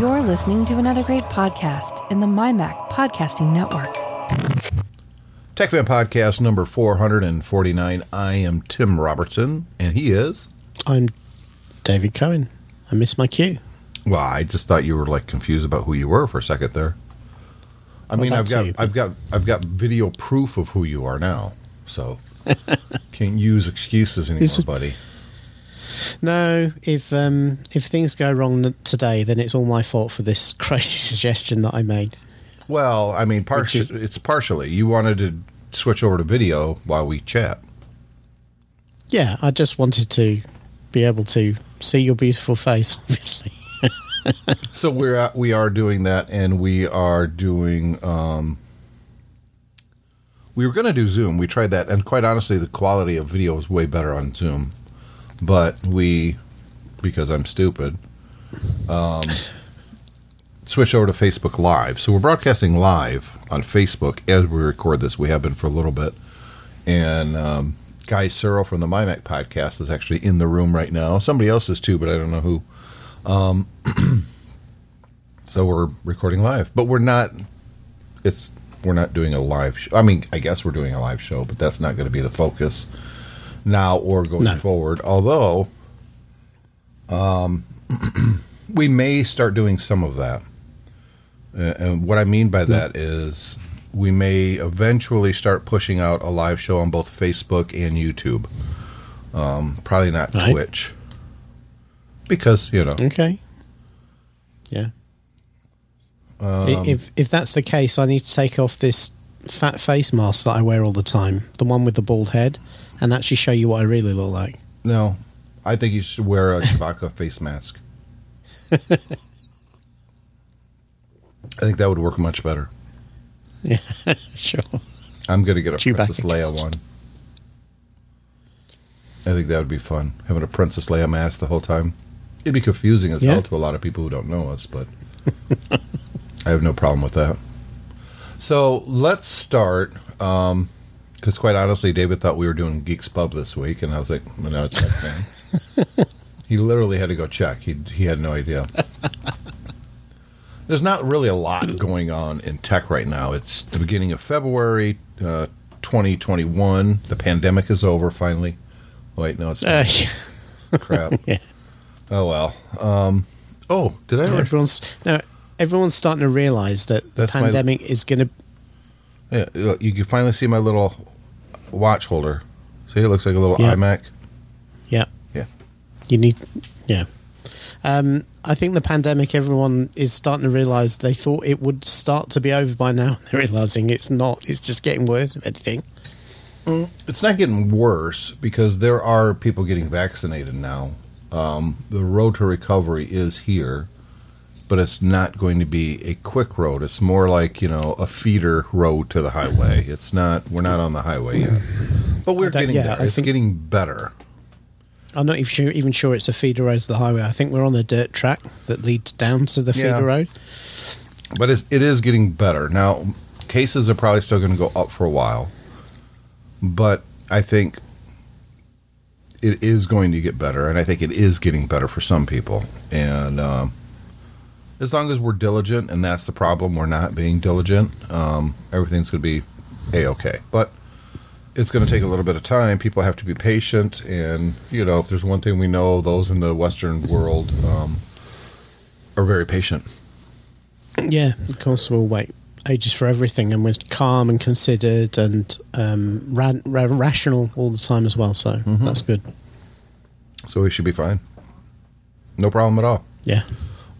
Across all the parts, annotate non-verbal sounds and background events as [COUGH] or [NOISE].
You're listening to another great podcast in the MyMac Podcasting Network. TechFan Podcast number 449. I am Tim Robertson, and he is. I'm David Cohen. I missed my cue. Well, I just thought you were like confused about who you were for a second there. I Well, mean, I've got, too, but- I've got, I've got video proof of who you are now, so [LAUGHS] can't use excuses anymore, Is it- buddy. No, if um, if things go wrong today, then it's all my fault for this [LAUGHS] crazy suggestion that I made. Well, I mean, partially, is- it's partially. You wanted to switch over to video while we chat. Yeah, I just wanted to be able to see your beautiful face. [LAUGHS] Obviously, So we're at, we are doing that, and we are doing. Um, we were going to do Zoom. We tried that, and quite honestly, the quality of video is way better on Zoom. But we, because I'm stupid, um, switch over to Facebook Live. So we're broadcasting live on Facebook as we record this. We have been for a little bit, and um, Guy Searle from the MyMac podcast is actually in the room right now. Somebody else is too, but I don't know who. [CLEARS THROAT] So we're recording live, but we're not. It's we're not doing a live. show. I mean, I guess we're doing a live show, but that's not going to be the focus now or going No. forward. Although, um, [CLEARS THROAT] we may start doing some of that. And what I mean by that is we may eventually start pushing out a live show on both Facebook and YouTube. Um, probably not Right. Twitch because you know okay. Yeah. Um, if if that's the case, I need to take off this fat face mask that I wear all the time, the one with the bald head, and actually show you what I really look like. No, I think you should wear a [LAUGHS] Chewbacca face mask. I think that would work much better. [LAUGHS] Yeah, sure. I'm going to get a Chewbacca Princess Leia one. I think that would be fun. Having a Princess Leia mask the whole time. It'd be confusing as Yeah. hell to a lot of people who don't know us, but [LAUGHS] I have no problem with that. So let's start. Um, Because quite honestly, David thought we were doing Geeks Pub this week, and I was like, well, no, it's Tech Fan. [LAUGHS] he literally had to go check. He, he had no idea. There's not really a lot going on in tech right now. It's the beginning of February uh, 2021. The pandemic is over finally. Wait, no, it's Uh, not. crap. [LAUGHS] yeah. Oh well. Um, oh, did I? Ever, everyone's no, everyone's starting to realize that the That's my- pandemic is going to. yeah, you can finally see my little watch holder. See, it looks like a little Yeah. iMac. Yeah. Yeah. You need. Yeah. Um, I think the pandemic, everyone is starting to realize they thought it would start to be over by now. [LAUGHS] They're realizing it's not. It's just getting worse, if anything. It's not getting worse because there are people getting vaccinated now. Um, the road to recovery is here, but it's not going to be a quick road. It's more like you know a feeder road to the highway. It's not. We're not on the highway yet, but we're getting yeah, there. I It's getting better. I'm not even sure, even sure it's a feeder road to the highway. I think we're on a dirt track that leads down to the Yeah. feeder road. but it's, it is getting better now. Cases are probably still going to go up for a while, but I think it is going to get better, and I think it is getting better for some people. And um, as long as we're diligent, and that's the problem, we're not being diligent. Um, everything's going to be a okay, but it's going to take a little bit of time. People have to be patient, and you know, if there's one thing we know, those in the Western world um, are very patient. Yeah, of course we'll wait ages for everything, and we're calm and considered and um, ra- ra- rational all the time as well. So Mm-hmm. that's good. So we should be fine. No problem at all. Yeah.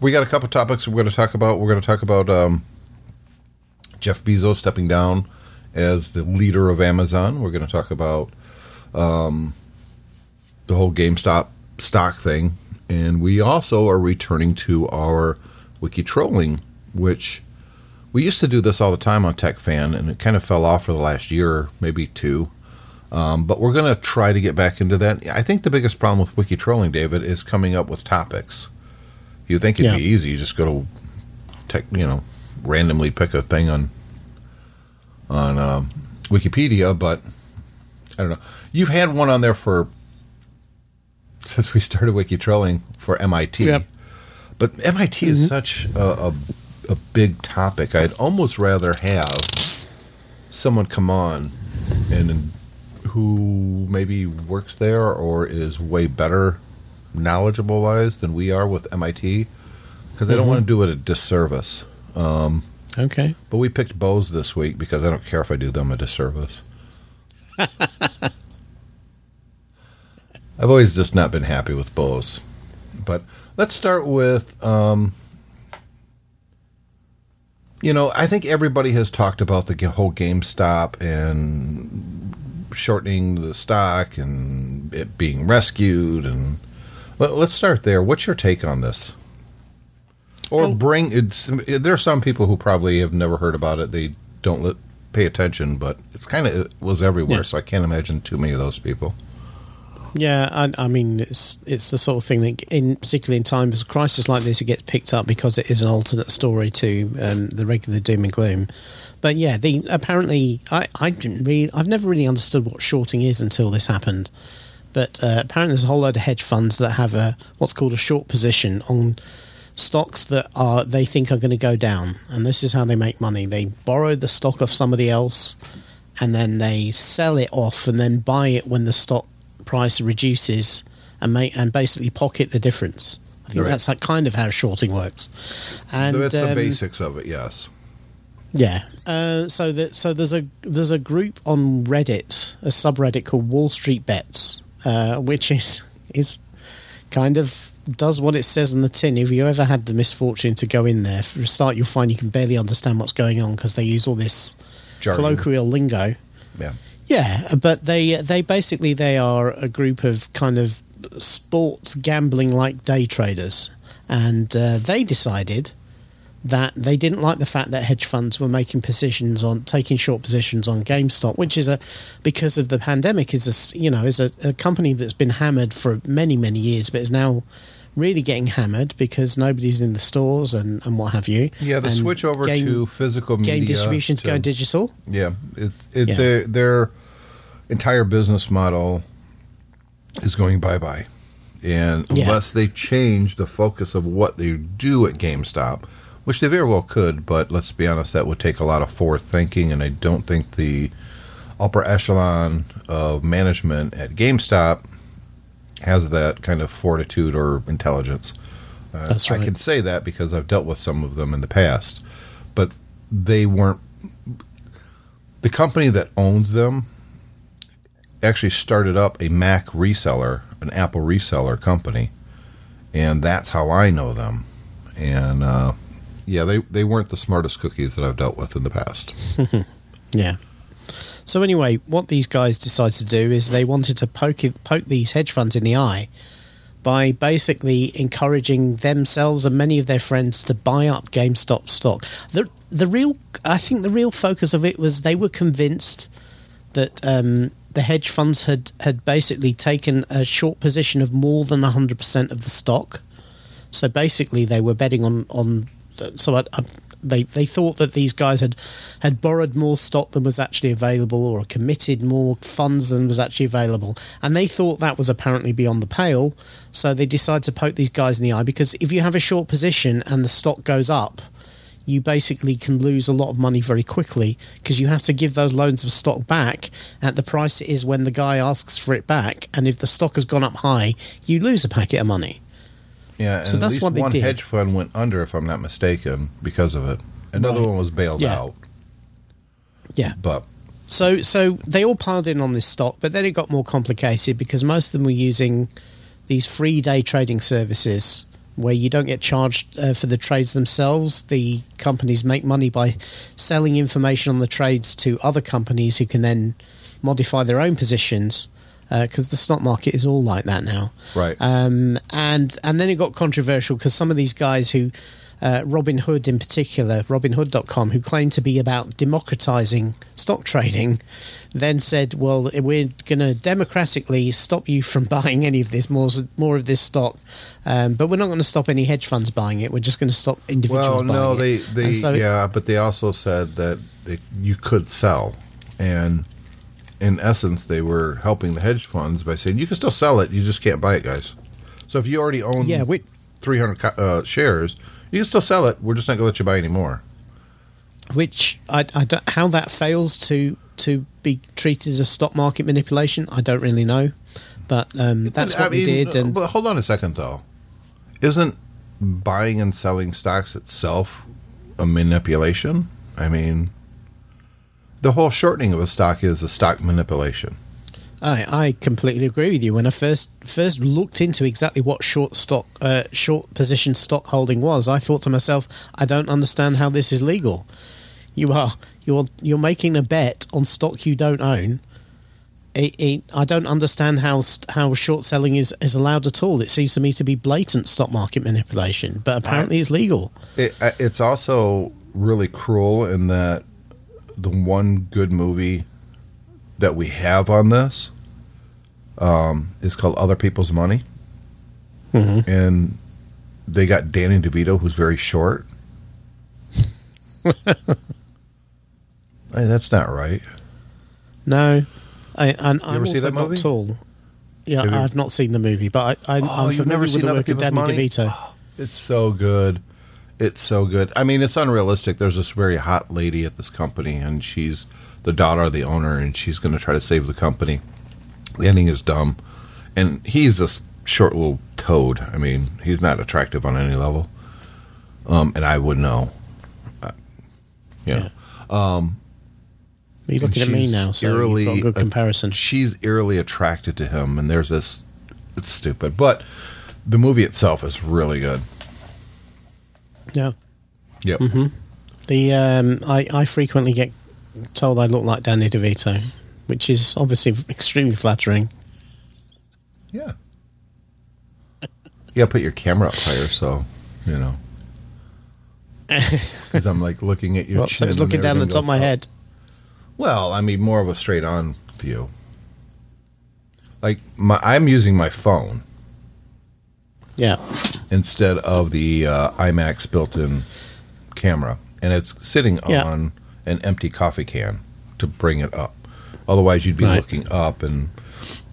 We got a couple topics we're going to talk about. We're going to talk about um, Jeff Bezos stepping down as the leader of Amazon. We're going to talk about um, the whole GameStop stock thing. And we also are returning to our wiki trolling, which we used to do this all the time on TechFan, and it kind of fell off for the last year, maybe two. Um, but we're going to try to get back into that. I think the biggest problem with wiki trolling, David, is coming up with topics. You think it'd Yeah. be easy? You just go to, tech, you know, randomly pick a thing on on um, Wikipedia, but I don't know. You've had one on there for [LAUGHS] since we started wiki trolling for MIT. Yep. But MIT is such a, a, a big topic. I'd almost rather have someone come on and who maybe works there or is way better knowledgeable wise than we are with MIT because I don't want to do it a disservice. Um, Okay. but we picked Bose this week because I don't care if I do them a disservice. [LAUGHS] I've always just not been happy with Bose. But let's start with, um, you know, I think everybody has talked about the whole GameStop and shortening the stock and it being rescued. And let- let's start there. What's your take on this? Or bring it's. There are some people who probably have never heard about it. They don't let, pay attention, but it's kind of it was everywhere. Yeah. So I can't imagine too many of those people. Yeah, I, I mean, it's it's the sort of thing that, in particularly in times of crisis like this, it gets picked up because it is an alternate story to um, the regular doom and gloom. But yeah, the apparently I, I didn't really I've never really understood what shorting is until this happened. But uh, apparently, there's a whole load of hedge funds that have a what's called a short position on stocks that are they think are going to go down, and this is how they make money. They borrow the stock of somebody else, and then they sell it off, and then buy it when the stock price reduces, and make and basically pocket the difference. I think Right. that's how, kind of how shorting works. And That's the um, basics of it. Yes. yeah. Uh, so that so there's a there's a group on Reddit, a subreddit called Wall Street Bets, uh, which is is kind of does what it says on the tin. If you ever had the misfortune to go in there, for a start, you'll find you can barely understand what's going on because they use all this colloquial lingo. Yeah. Yeah, but they they basically they are a group of kind of sports gambling like day traders, and uh, they decided that they didn't like the fact that hedge funds were making positions on taking short positions on GameStop, which is a because of the pandemic is a you know is a, a company that's been hammered for many many years, but is now really getting hammered because nobody's in the stores and, and what have you. Yeah. The And switch over game, to physical media. game distribution to go digital. Yeah, it, it, Yeah. Their, their entire business model is going bye bye, and Yeah. unless they change the focus of what they do at GameStop, which they very well could, but let's be honest, that would take a lot of forward thinking, and I don't think the upper echelon of management at GameStop has that kind of fortitude or intelligence. Uh, That's I can say that because I've dealt with some of them in the past, but they weren't. The company that owns them actually started up a Mac reseller, an Apple reseller company, and that's how I know them. And uh, yeah, they they weren't the smartest cookies that I've dealt with in the past. [LAUGHS] Yeah. So anyway, what these guys decided to do is they wanted to poke it, poke these hedge funds in the eye by basically encouraging themselves and many of their friends to buy up GameStop stock. The the real I think the real focus of it was they were convinced that um, the hedge funds had had basically taken a short position of more than 100% of the stock. So basically, they were betting on on. So I, I, they they thought that these guys had had borrowed more stock than was actually available, or committed more funds than was actually available, and they thought that was apparently beyond the pale. So they decided to poke these guys in the eye because if you have a short position and the stock goes up, you basically can lose a lot of money very quickly because you have to give those loans of stock back at the price it is when the guy asks for it back. And if the stock has gone up high, you lose a packet of money. Yeah, and So at that's least what they one did. hedge fund went under, if I'm not mistaken, because of it. Another Right. one was bailed Yeah. out, Yeah. but So so they all piled in on this stock, but then it got more complicated because most of them were using these free day trading services where you don't get charged uh, for the trades themselves. The companies make money by selling information on the trades to other companies who can then modify their own positions because the stock market is all like that now. right. Um, and and then it got controversial because some of these guys who, uh, Robinhood in particular, RobinHood.com, who claimed to be about democratizing stock trading, then said, "Well, we're going to democratically stop you from [LAUGHS] buying any of this more more of this stock, um, but we're not going to stop any hedge funds buying it. We're just going to stop individuals well, buying no, it." they they so- yeah, but they also said that they, you could sell, and in essence, they were helping the hedge funds by saying you can still sell it, you just can't buy it, guys. So if you already own Yeah, which, 300 uh, shares, you can still sell it. We're just not going to let you buy any more. Which I, I don't, how that fails to to be treated as a stock market manipulation, I don't really know. But um, that's what I we did, and But hold on a second, though. Isn't buying and selling stocks itself a manipulation? I mean, the whole shortening of a stock is a stock manipulation. I, I completely agree with you. When I first first looked into exactly what short stock, uh, short position stock holding was, I thought to myself, I don't understand how this is legal. You are you're you're making a bet on stock you don't own. It, it, I don't understand how how short selling is, is allowed at all. It seems to me to be blatant stock market manipulation, but apparently it's legal. It, uh, it's also really cruel in that the one good movie that we have on this um, is called Other People's Money. Mhm. And they got Danny DeVito, who's very short. [LAUGHS] Hey, that's not right. No, I, and I'm ever see also that not movie? tall. Yeah, I've not seen the movie, but I, I, Oh, you've familiar never with seen the work of Danny Money? DeVito. [GASPS] It's so good. It's so good. I mean, it's unrealistic. There's this very hot lady at this company, and she's the daughter of the owner, and she's going to try to save the company. The ending is dumb, and he's this short little toad. I mean, he's not attractive on any level, um, and I would know. Uh, yeah. You're looking at me now, so eerily- you've got a good comparison. She's eerily attracted to him, and there's this. It's stupid, but the movie itself is really good. Yeah. Yep. The um, I, I frequently get told I look like Danny DeVito, which is obviously extremely flattering. Yeah. Yeah, put your camera up higher, so you know. [LAUGHS] Because I'm like looking at your. Well, so chin it's looking down the top of my up. head. Well, I mean, more of a straight-on view. Like my, I'm using my phone Yeah, instead of the uh, iMac built-in camera, and it's sitting Yeah. on an empty coffee can to bring it up. Otherwise, you'd be Right. looking up, and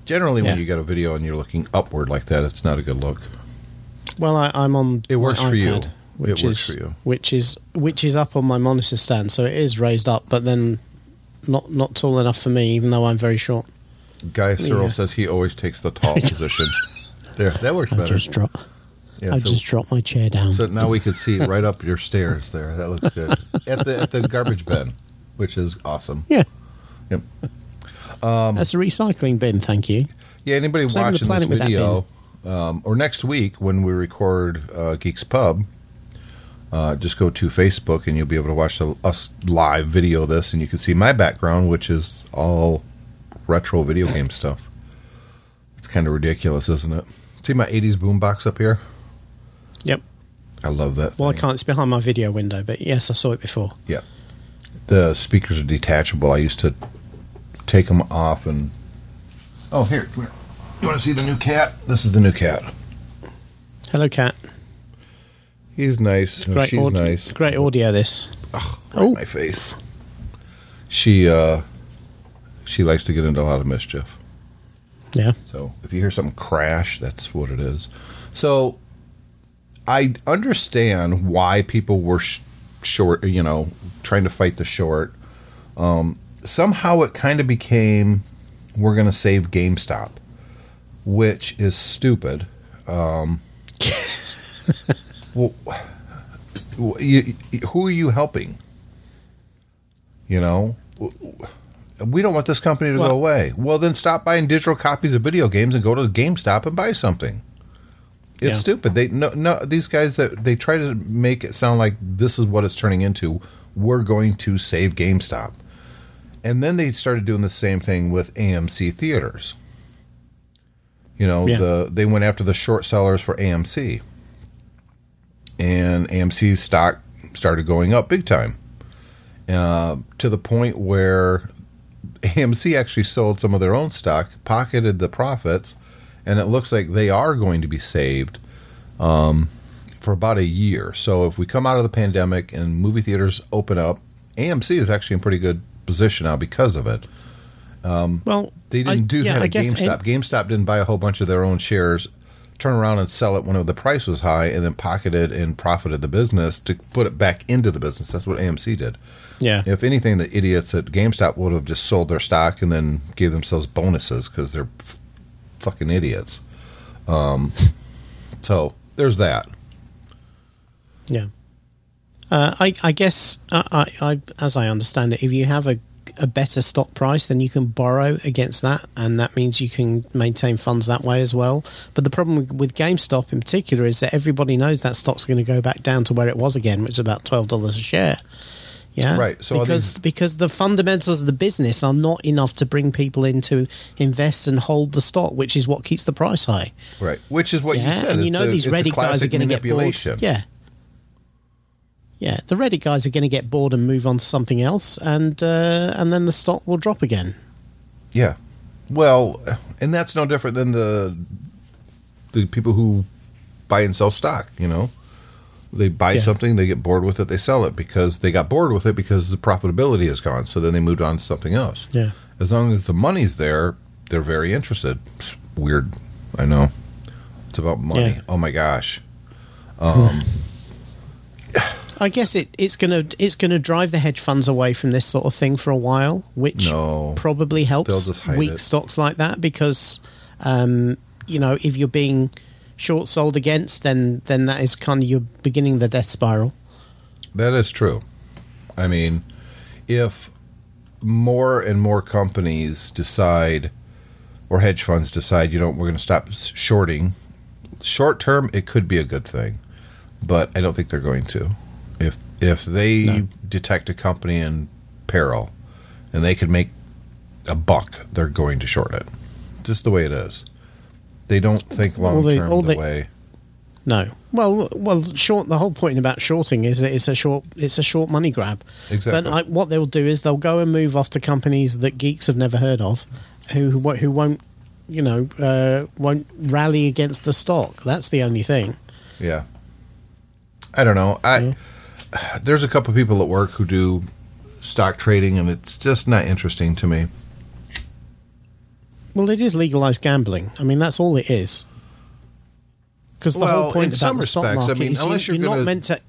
generally, when you get a video and you're looking upward like that, it's not a good look. well, I, I'm on. It works for you. iPad, It Which works is, for you. Which is which is up on my monitor stand, so it is raised up, but then not not tall enough for me, even though I'm very short. Guy Searle Yeah. says he always takes the tall [LAUGHS] position. There, that works better. I've just drop. Yeah, I've so, just dropped my chair down. so now we could see right up your stairs there. That looks good [LAUGHS] at the at the garbage bin, which is awesome. yeah. Yep. That's a recycling bin, thank you. Yeah, anybody watching this planet with that video, um, or next week when we record uh, Geeks Pub, uh, just go to Facebook and you'll be able to watch the, us live video of this, and you can see my background, which is all retro video game stuff. It's kind of ridiculous, isn't it? See my '80s boombox up here? Yep. I love that. Well, I can't. It's behind my video window, but yes, I saw it before. Yeah. The speakers are detachable. I used to take them off and. Oh, here, come here. You want to see the new cat? This is the new cat. Hello, cat. He's nice. Great, She's aud- nice. great audio. This. Ugh, right Oh. my face. She uh, she likes to get into a lot of mischief. Yeah. So if you hear something crash, that's what it is. So I understand why people were sh- short, you know, trying to fight the short. Um, somehow it kind of became we're going to save GameStop, which is stupid. Um, [LAUGHS] well, you- who are you helping? You know, we don't want this company to Well- go away. Well, then stop buying digital copies of video games and go to GameStop and buy something. It's Yeah. stupid. They no no these guys that they try to make it sound like this is what it's turning into. We're going to save GameStop. And then they started doing the same thing with AMC theaters. You know, Yeah. the they went after the short sellers for AMC. And AMC's stock started going up big time. Uh, to the point where AMC actually sold some of their own stock, pocketed the profits, and it looks like they are going to be saved um, for about a year. So if we come out of the pandemic and movie theaters open up, AMC is actually in pretty good position now because of it. Well, They didn't do yeah, that at GameStop. GameStop didn't buy a whole bunch of their own shares turn around and sell it when the price was high, and then pocket it and profited the business to put it back into the business. That's what AMC did. Yeah. If anything, the idiots at GameStop would have just sold their stock and then gave themselves bonuses because they're f- fucking idiots. Um, so there's that. Yeah. Uh, I, I guess, uh, I, I, as I understand it, if you have a, a better stock price, then you can borrow against that, and that means you can maintain funds that way as well. But the problem with GameStop in particular is that everybody knows that stock's going to go back down to where it was again, which is about twelve dollars a share. Yeah, Right, so because these- because the fundamentals of the business are not enough to bring people in to invest and hold the stock, which is what keeps the price high. Right. Which is what yeah, you said. and you know a- these it's Reddit guys are going to get bored. Yeah, yeah, the Reddit guys are going to get bored and move on to something else, and uh, and then the stock will drop again. Yeah. Well, and that's no different than the the people who buy and sell stock, you know. They buy Yeah. something, they get bored with it, they sell it because they got bored with it because the profitability is gone. So then they moved on to something else. Yeah, As long as the money's there, they're very interested. It's weird, I know. It's about money. Yeah. Oh my gosh. Um, [SIGHS] I guess it, it's gonna it's gonna drive the hedge funds away from this sort of thing for a while, which No. probably helps weak it. stocks like that because um, you know if you're being short sold against, then then that is kind of you're beginning the death spiral. That is true. I mean, if more and more companies decide, or hedge funds decide, you know, we're going to stop shorting, short term, it could be a good thing, but I don't think they're going to. If if they No. detect a company in peril, and they could make a buck, they're going to short it. Just the way it is. They don't think long term the way. No, well, well, short. The whole point about shorting is that it's a short it's a short money grab. Exactly. But I, what they'll do is they'll go and move off to companies that geeks have never heard of, who who, won't- who won't, you know, uh, won't rally against the stock. That's the only thing. Yeah. I don't know. I [SIGHS] there's a couple of people at work who do stock trading and it's just not interesting to me. Well, it is legalized gambling. I mean, that's all it is. Because the Well, whole point in about some the stock respects, I market mean, is unless you, you're you're gonna- not meant to.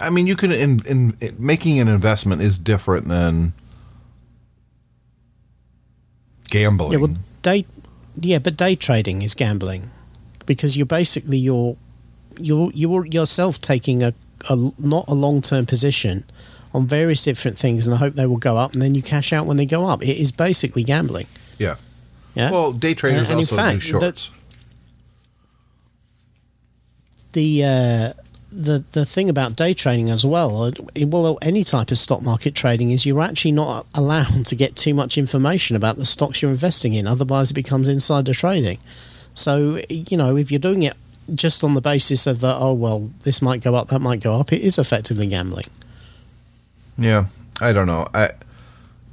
I mean, you can in, in, in making an investment is different than gambling. Yeah, well, day, yeah, but day trading is gambling because you're basically you're you're you're yourself taking a, a not a long term position on various different things and I hope they will go up, and then you cash out when they go up. It is basically gambling. Yeah. Yeah. Well, day traders And- and also fact, do shorts. the uh, the the thing about day trading as well, uh, well, any type of stock market trading is you're actually not [LAUGHS] allowed to get too much information about the stocks you're investing in. Otherwise, it becomes insider trading. So you know, if you're doing it just on the basis of that, oh well, this might go up, that might go up, it is effectively gambling. Yeah, I don't know. I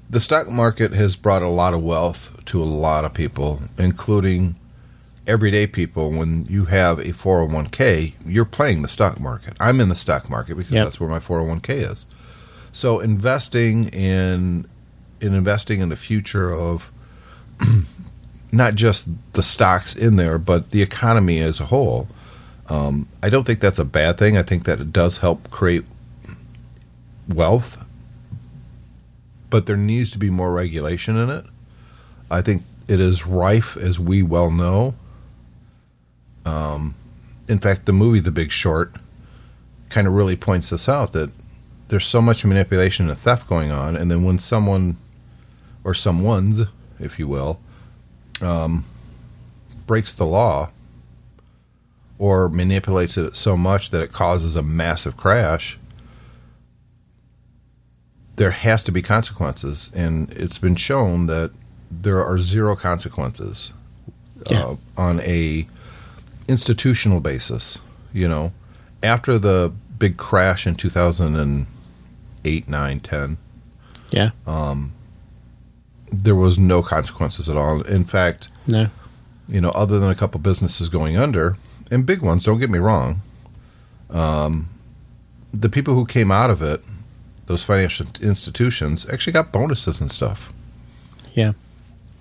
the stock market has brought a lot of wealth to a lot of people, including everyday people. When you have a 401k, you're playing the stock market. I'm in the stock market because Yep. that's where my 401k is. So investing in in investing in the future of [CLEARS THROAT] not just the stocks in there, but the economy as a whole. Um, I don't think that's a bad thing. I think that it does help create wealth, but there needs to be more regulation in it. I think it is rife, as we well know. Um, in fact, the movie The Big Short kind of really points this out that there's so much manipulation and theft going on, and then when someone or someone's, if you will, um, breaks the law or manipulates it so much that it causes a massive crash, there has to be consequences, and it's been shown that there are zero consequences Yeah. uh, on a institutional basis. You know, after the big crash in two thousand and eight, nine, ten, Yeah. Um, there was no consequences at all. In fact, No. you know, other than a couple businesses going under, and big ones, don't get me wrong, um, the people who came out of it, those financial institutions, actually got bonuses and stuff. Yeah.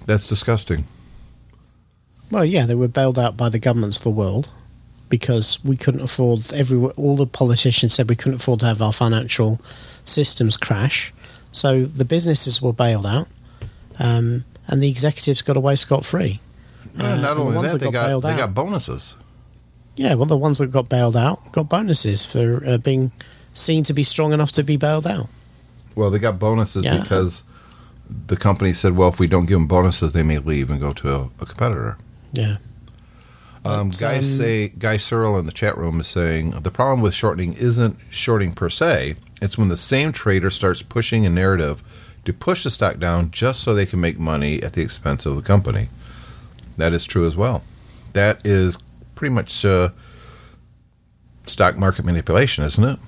That's disgusting. Well, yeah, they were bailed out by the governments of the world because we couldn't afford every all the politicians said we couldn't afford to have our financial systems crash. So the businesses were bailed out, um, and the executives got away scot free. Yeah, Uh, not and the only ones that, that they got got they out- got bonuses. Yeah, well, the ones that got bailed out got bonuses for uh, being seen to be strong enough to be bailed out. Well, they got bonuses Yeah. because the company said, well, if we don't give them bonuses, they may leave and go to a, a competitor. Yeah, Um, Guy um, say Guy Searle in the chat room is saying the problem with shortening isn't shorting per se. It's when the same trader starts pushing a narrative to push the stock down just so they can make money at the expense of the company. That is true as well. That is pretty much uh, stock market manipulation, isn't it?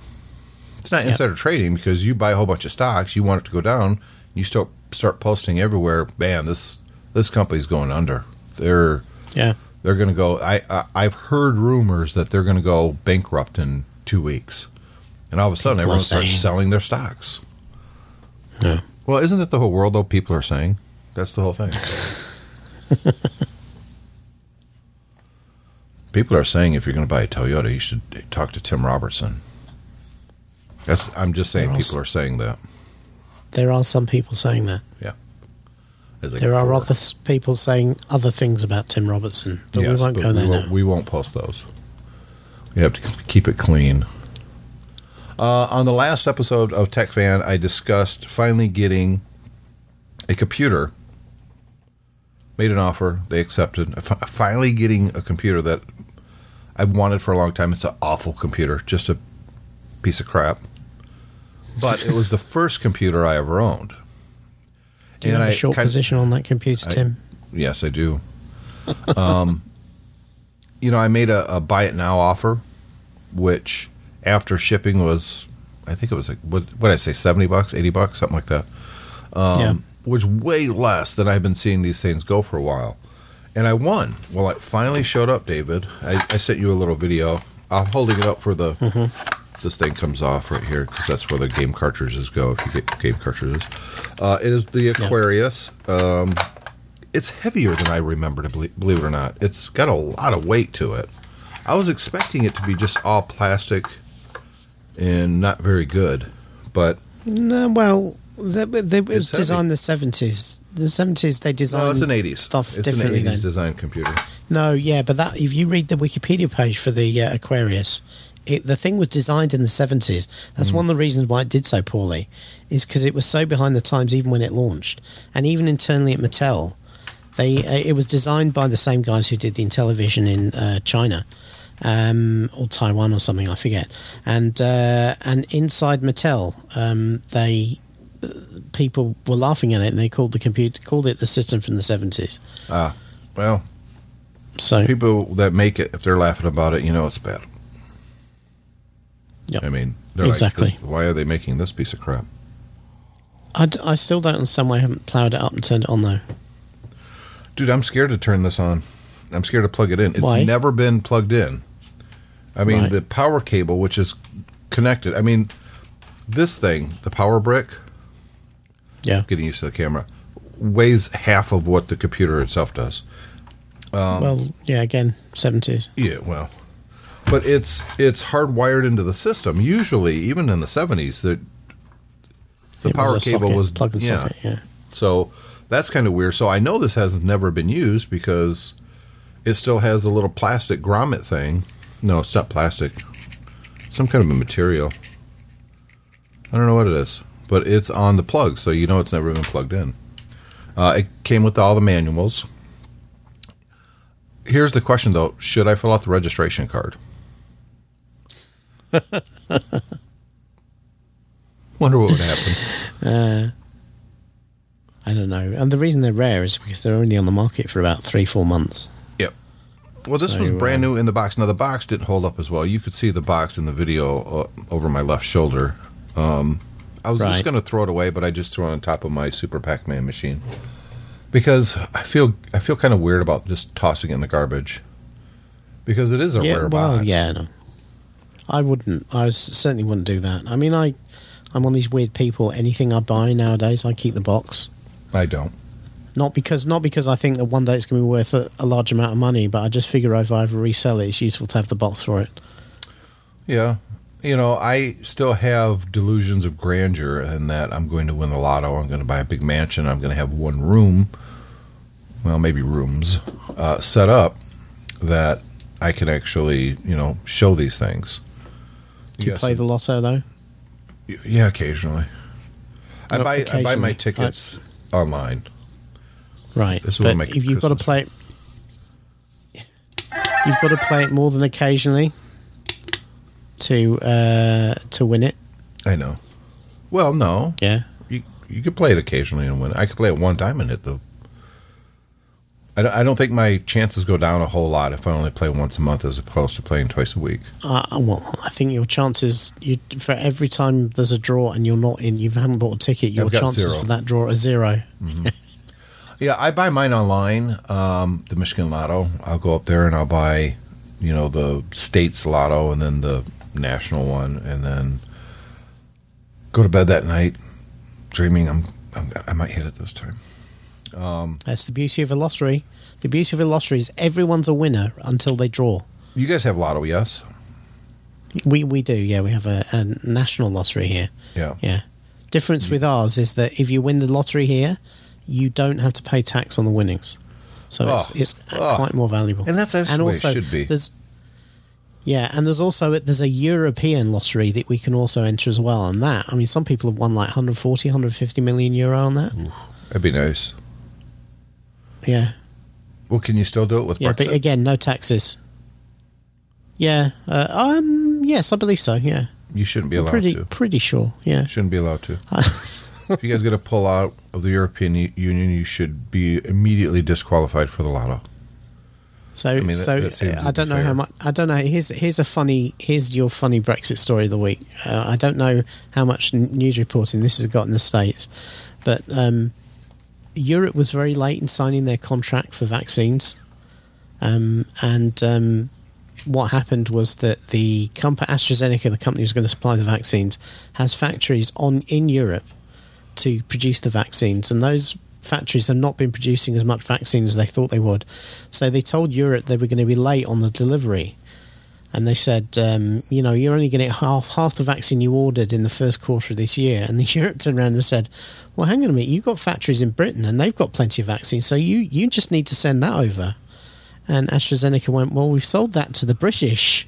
It's not Yep. insider trading because you buy a whole bunch of stocks, you want it to go down, you start start posting everywhere. Man, this this company's going under. They're yeah. they're going to go. I, I I've heard rumors that they're going to go bankrupt in two weeks, and all of a sudden People everyone starts saying. selling their stocks. Yeah. Well, isn't it the whole world though? People are saying that's the whole thing. [LAUGHS] people are saying if you're going to buy a Toyota, you should talk to Tim Robertson. That's. I'm just saying people are saying that. There are some people saying that. Yeah. There are other people saying other things about Tim Robertson, but we won't but go there we won't, now. we won't post those. We have to keep it clean. Uh, on the last episode of Tech Fan, I discussed finally getting a computer. Made an offer, they accepted. Fi- Finally, getting a computer that I've wanted for a long time. It's an awful computer, just a piece of crap. But it was the first computer I ever owned. Do you And have a I short kind- position on that computer, I- Tim? Yes, I do. um, [LAUGHS] you know, I made a, a buy it now offer, which after shipping was, I think it was like what what did I say, seventy bucks, eighty bucks, something like that. Um, Yeah. was way less than I've been seeing these things go for a while, and I won. Well, it finally showed up, David. I, I sent you a little video. I'm holding it up for the. This thing comes off right here because that's where the game cartridges go. If you get game cartridges, uh, it is the Aquarius. Um, it's heavier than I remember to believe, believe it or not. It's got a lot of weight to it. I was expecting it to be just all plastic and not very good, but No, well, they, they, it was It's designed in the seventies. The seventies, they designed no, it's an '80s stuff It's an differently. '80s then. design computer. No, yeah, but that if you read the Wikipedia page for the uh, Aquarius, it, the thing was designed in the seventies. That's Hmm. one of the reasons why it did so poorly, is because it was so behind the times even when it launched, and even internally at Mattel, they uh, it was designed by the same guys who did the Intellivision in uh, China. Um, or Taiwan or something, I forget. And uh, and inside Mattel, um, they uh, people were laughing at it, and they called the computer called it the system from the seventies. Ah, well, So people that make it, if they're laughing about it, you know it's bad. Yep. I mean, they're Exactly. like, why are they making this piece of crap? I, d- I still don't in some way, haven't ploughed it up and turned it on though. Dude, I'm scared to turn this on. I'm scared to plug it in. It's Why? never been plugged in. I mean, Right. the power cable, which is connected. I mean, this thing, the power brick, Yeah. getting used to the camera, weighs half of what the computer itself does. Um, well, yeah. Again, seventies. Yeah, well, but it's it's hardwired into the system. Usually, even in the '70s, the the power cable was plug and yeah. socket. Yeah. So that's kind of weird. So I know this has never been used because it still has a little plastic grommet thing. No, it's not plastic. Some kind of a material. I don't know what it is, but it's on the plug, so you know it's never been plugged in. Uh, it came with all the manuals. Here's the question, though: Should I fill out the registration card? [LAUGHS] Wonder what would happen. Uh, I don't know. And the reason they're rare is because they're only on the market for about three, four months. Yep. Well, this So, was brand um, new in the box. Now the box didn't hold up as well. You could see the box in the video uh, over my left shoulder. Um, I was Right. just going to throw it away, but I just threw it on top of my Super Pac-Man machine because I feel I feel kind of weird about just tossing it in the garbage because it is a yeah. rare well, box. yeah. No. I wouldn't. I certainly wouldn't do that. I mean, I, I'm one of these weird people. Anything I buy nowadays, I keep the box. I don't. Not because not because I think that one day it's going to be worth a, a large amount of money, but I just figure if I ever resell it, it's useful to have the box for it. Yeah. You know, I still have delusions of grandeur in that I'm going to win the lotto. I'm going to buy a big mansion. I'm going to have one room, well, maybe rooms, uh, set up that I can actually, you know, show these things. Do you Yes, play the lotto though? Yeah, occasionally. I buy I buy my occasionally. tickets online. Right. This but if you've got to play it, you've got to play it more than occasionally to uh, to win it. I know. Well, no, Yeah. you you could play it occasionally and win. I could play it one time and hit the. I don't, I don't think my chances go down a whole lot if I only play once a month as opposed to playing twice a week. Uh, well, I think your chances you for every time there's a draw and you're not in, you haven't bought a ticket. Your chances zero. for that draw are zero. Yeah, I buy mine online. Um, the Michigan Lotto. I'll go up there and I'll buy, you know, the state's Lotto and then the national one, and then go to bed that night, dreaming I'm, I'm I might hit it this time. Um, that's the beauty of a lottery. The beauty of a lottery is everyone's a winner until they draw. You guys have Lotto, yes? We we do, yeah. We have a, a national lottery here. Yeah. Yeah. Difference mm. with ours is that if you win the lottery here, you don't have to pay tax on the winnings. So Oh. it's, it's Oh. quite more valuable. And that's actually and the way it also should be. there's yeah, and there's also there's a European lottery that we can also enter as well. And that, I mean, some people have won like 140, 150 million euro on that. That'd be nice. Yeah, Well, can you still do it with yeah, Brexit? but again, no taxes. Yeah, uh, um, yes, I believe so. Yeah, you shouldn't be I'm allowed pretty to. pretty sure. Yeah, Shouldn't be allowed to. [LAUGHS] if you guys get a pull out of the European Union, you should be immediately disqualified for the Lotto. So, mean, that- so that uh, I don't know fair. how much. I don't know. Here's here's a funny. Here's your funny Brexit story of the week. Uh, I don't know how much news reporting this has got in the states, but um, Europe was very late in signing their contract for vaccines, um, and um, what happened was that the company AstraZeneca, the company who's going to supply the vaccines, has factories on in Europe to produce the vaccines, and those factories have not been producing as much vaccine as they thought they would. So they told Europe they were going to be late on the delivery, and they said, um, you know, you're only going to get half half the vaccine you ordered in the first quarter of this year. And the [LAUGHS] Europe turned around and said, well, hang on a minute, you've got factories in Britain and they've got plenty of vaccine, so you you just need to send that over. And AstraZeneca went, well, we've sold that to the British.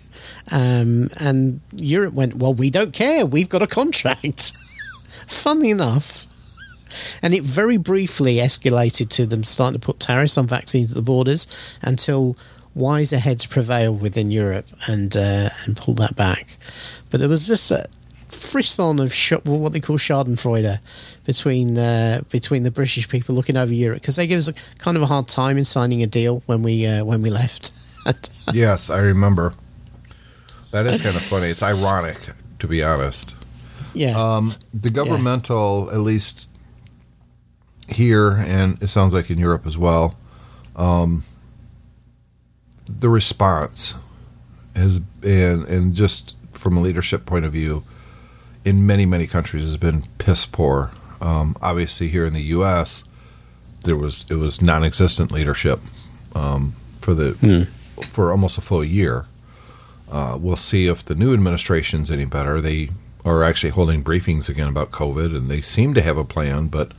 Um, and Europe went, well, we don't care. We've got a contract. [LAUGHS] Funny enough. And it very briefly escalated to them starting to put tariffs on vaccines at the borders until wiser heads prevailed within Europe and uh, and pulled that back. But there was this uh, frisson of sh- what they call Schadenfreude between uh, between the British people looking over Europe because they gave us a, kind of a hard time in signing a deal when we uh, when we left. [LAUGHS] Yes, I remember. That is kind of funny. It's ironic, to be honest. yeah, Um, the governmental, at least here, and it sounds like in Europe as well, um, the response has been, and just from a leadership point of view, in many, many countries has been piss poor. Um, obviously, here in the U.S., there was it was non-existent leadership um, for the for almost a full year. Uh, we'll see if the new administration's any better. They are actually holding briefings again about COVID, and they seem to have a plan, but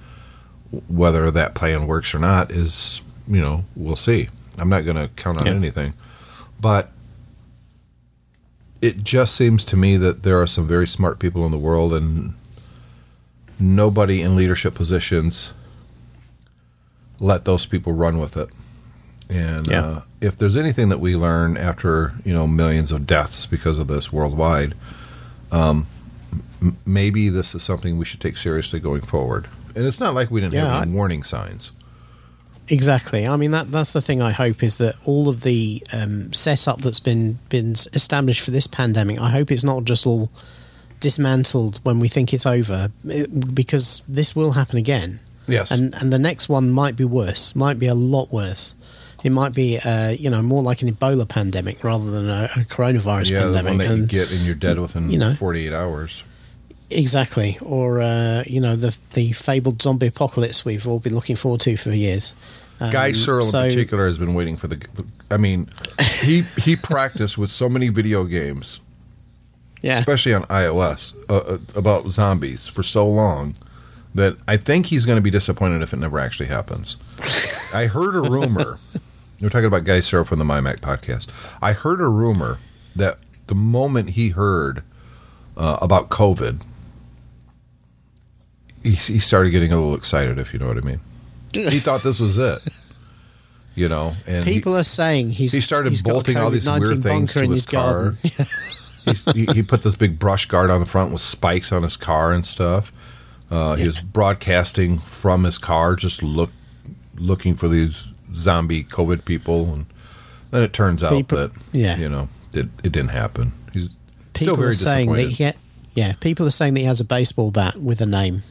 whether that plan works or not is, you know, we'll see. I'm not going to count on Yeah. anything, but it just seems to me that there are some very smart people in the world, and nobody in leadership positions let those people run with it. And Yeah. uh, if there's anything that we learn after you know millions of deaths because of this worldwide, um, m- maybe this is something we should take seriously going forward. And it's not like we didn't Yeah, have any warning signs. Exactly. I mean that that's the thing I hope is that all of the um, setup that's been been established for this pandemic, I hope it's not just all dismantled when we think it's over, it- because this will happen again, Yes, and and the next one might be worse, might be a lot worse. It might be, uh, you know, more like an Ebola pandemic rather than a, a coronavirus yeah, the pandemic. one that you get and you're dead within you know. 48 hours. exactly, or uh, you know the the fabled zombie apocalypse we've all been looking forward to for years. Um, Guy Searle so- in particular has been waiting for the. I mean, he he [LAUGHS] practiced with so many video games, Yeah, especially on iOS, uh, uh, about zombies for so long that I think he's going to be disappointed if it never actually happens. I heard a rumor. [LAUGHS] We're talking about Guy Searle from the MyMac podcast. I heard a rumor that the moment he heard uh, about COVID, he, he started getting a little excited. If you know what I mean, he thought this was it. You know, and he- people are saying he's he started he's bolting all these weird things to in his, car. [LAUGHS] he, he put this big brush guard on the front with spikes on his car and stuff. Uh, He was broadcasting from his car, just look looking for these zombie COVID people, and then it turns out People- that yeah. you know it, it didn't happen. He's People still very are saying that he, ha- yeah, people are saying that he has a baseball bat with a name.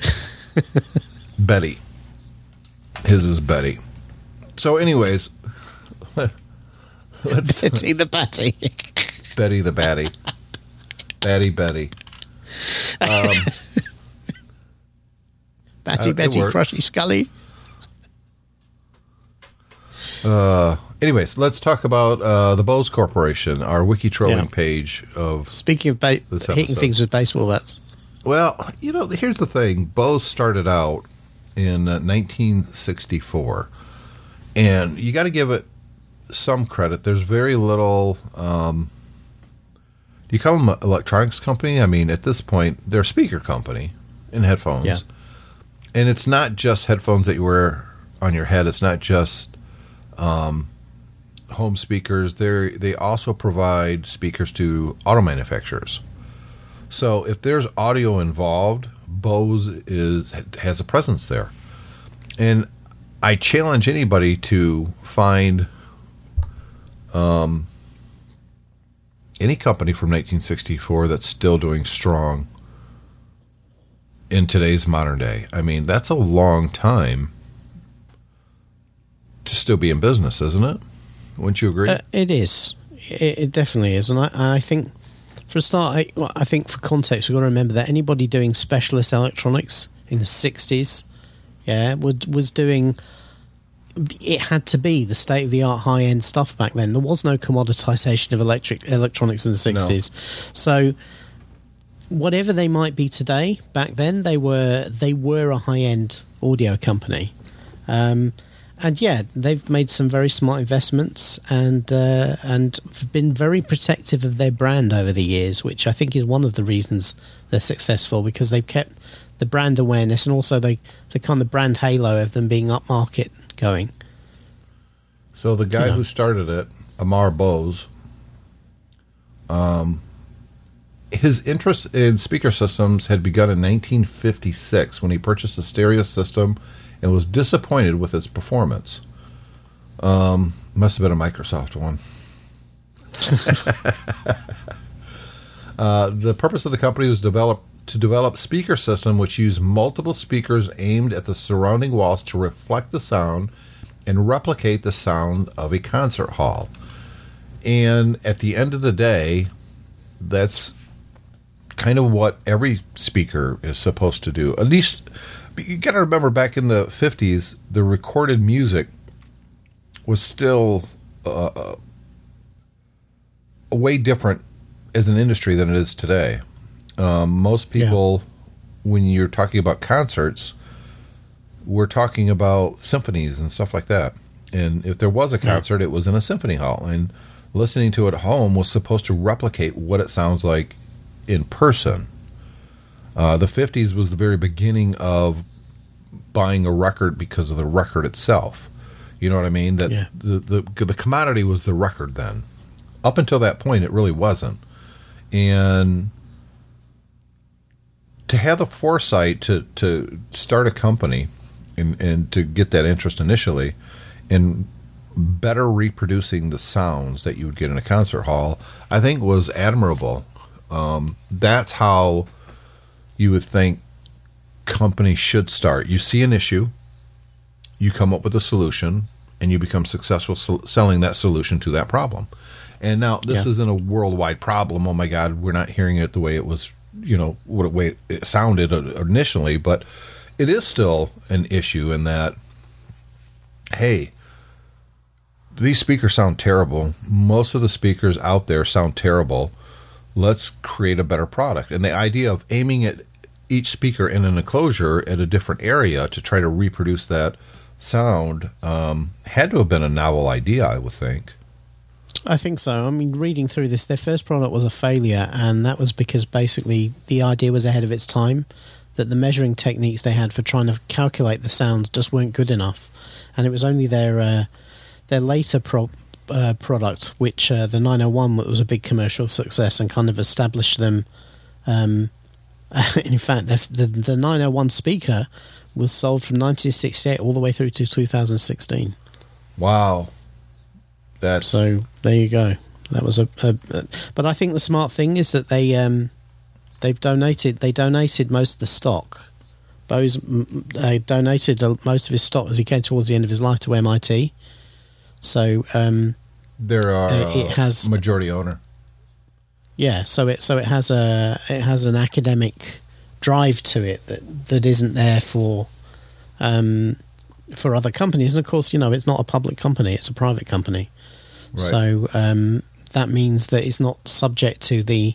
[LAUGHS] Betty, his is Betty. So, anyways, let's [LAUGHS] Betty the Batty. Betty the Batty, Batty Betty. Um, Batty it Betty. Crushy Scully. Uh, anyways, let's talk about uh, the Bose Corporation, our wiki trolling Yeah. page of. Speaking of ba- hitting things with baseball bats. Well, you know, here's the thing: Bose started out in uh, 1964, and you got to give it some credit. There's very little. Um, do you call them an electronics company? I mean, at this point, they're a speaker company in headphones, Yeah. and it's not just headphones that you wear on your head. It's not just um, home speakers. They they also provide speakers to auto manufacturers. So if there's audio involved, Bose is has a presence there, and I challenge anybody to find um, any company from 1964 that's still doing strong in today's modern day. I mean, that's a long time to still be in business, isn't it? Wouldn't you agree? Uh, it is. It, it definitely is, and I, I think for a start, I, well, I think for context, we've got to remember that anybody doing specialist electronics in the '60s, yeah, was was doing. It had to be the state of the art, high end stuff back then. There was no commoditization of electric electronics in the '60s, so whatever they might be today, back then they were they were a high end audio company. Um, and yeah, they've made some very smart investments and uh, and been very protective of their brand over the years, which I think is one of the reasons they're successful because they've kept the brand awareness and also they the kind of brand halo of them being upmarket going. So the guy who started it, Amar Bose, um, his interest in speaker systems had begun in 1956 when he purchased a stereo system and was disappointed with its performance. Um, must have been a Microsoft one. [LAUGHS] uh, the purpose of the company was develop, to develop speaker system which used multiple speakers aimed at the surrounding walls to reflect the sound and replicate the sound of a concert hall. And at the end of the day, that's kind of what every speaker is supposed to do. At least you got to remember back in the 50s, the recorded music was still uh, way different as an industry than it is today. Um, most people, when you're talking about concerts, we're talking about symphonies and stuff like that. And if there was a concert, it was in a symphony hall. And listening to it at home was supposed to replicate what it sounds like in person. Uh, the 50s was the very beginning of buying a record because of the record itself. You know what I mean? That Yeah. the, the the commodity was the record then. Up until that point, it really wasn't. And to have the foresight to to start a company and and to get that interest initially in better reproducing the sounds that you would get in a concert hall, I think was admirable. Um, that's how you would think companies should start. You see an issue, you come up with a solution, and you become successful sel- selling that solution to that problem. And now this Yeah. isn't a worldwide problem. Oh my God, we're not hearing it the way it was you know what it, way it sounded initially, but it is still an issue in that. Hey, these speakers sound terrible. Most of the speakers out there sound terrible. Let's create a better product. And the idea of aiming at each speaker in an enclosure at a different area to try to reproduce that sound um, had to have been a novel idea, I would think. I think so. I mean, reading through this, their first product was a failure, and that was because basically the idea was ahead of its time. That the measuring techniques they had for trying to calculate the sounds just weren't good enough, and it was only their uh, their later pro- uh, product, which uh, the 901, was a big commercial success and kind of established them. Um, [LAUGHS] in fact, the, the, the 901 speaker was sold from 1968 all the way through to 2016. Wow. That's so there you go. That was a, a, a, but I think the smart thing is that they um, they've donated they donated most of the stock. Bose they donated most of his stock as he came towards the end of his life to MIT. So um, there are uh, it has majority owner. Yeah, so it so it has a it has an academic drive to it that that isn't there for um, for other companies. And of course, you know, it's not a public company; it's a private company. Right. So um, that means that it's not subject to the.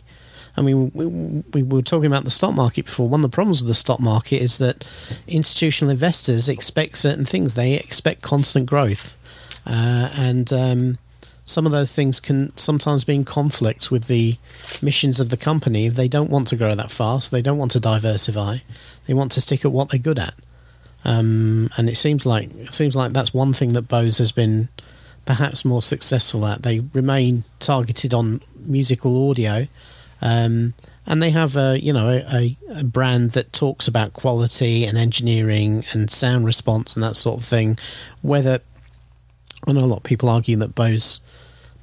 I mean, we, we, were talking about the stock market before. One of the problems with the stock market is that institutional investors expect certain things. They expect constant growth, uh, and um, some of those things can sometimes be in conflict with the missions of the company. They don't want to grow that fast. They don't want to diversify. They want to stick at what they're good at. Um, and it seems like it seems like that's one thing that Bose has been perhaps more successful at. They remain targeted on musical audio, um, and they have a you know a, a, brand that talks about quality and engineering and sound response and that sort of thing. Whether I know a lot of people argue that Bose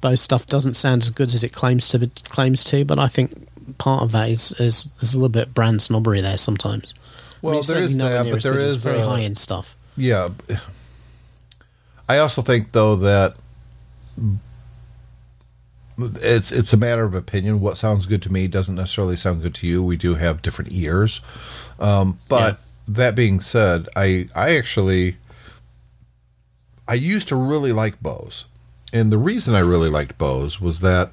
Bose stuff doesn't sound as good as it claims to claims to, but I think part of that is is there's a little bit of brand snobbery there sometimes. Well, I mean, there is that, but there is very high end stuff. Yeah, I also think though that it's it's a matter of opinion. What sounds good to me doesn't necessarily sound good to you. We do have different ears, um, but yeah. that being said, I I actually I used to really like Bose and the reason I really liked Bose was that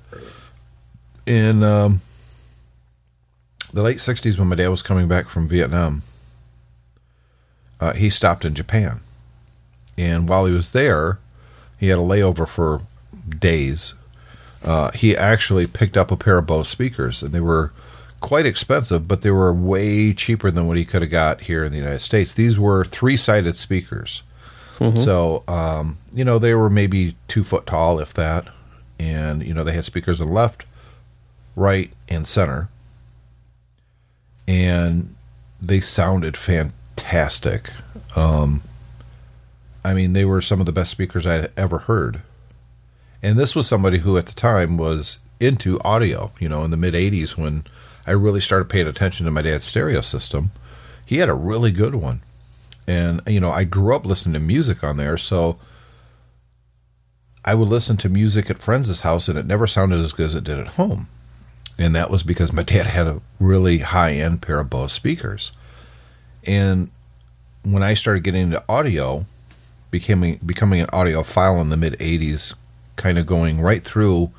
in um, the late '60s, when my dad was coming back from Vietnam, uh, he stopped in Japan, and while he was there, he had a layover for days. Uh, he actually picked up a pair of Bose speakers, and they were quite expensive, but they were way cheaper than what he could have got here in the United States. These were three-sided speakers Mm-hmm. So, um, you know, they were maybe two foot tall, if that. And, you know, they had speakers on the left, right, and center. And they sounded fantastic. Um, I mean, they were some of the best speakers I had ever heard. And this was somebody who at the time was into audio, you know, in the mid 80s when I really started paying attention to my dad's stereo system. He had a really good one and you know I grew up listening to music on there, so I would listen to music at friends' house, and it never sounded as good as it did at home. And that was because my dad had a really high end pair of Bose speakers. And when I started getting into audio, becoming becoming an audiophile in the mid '80s, kind of going right through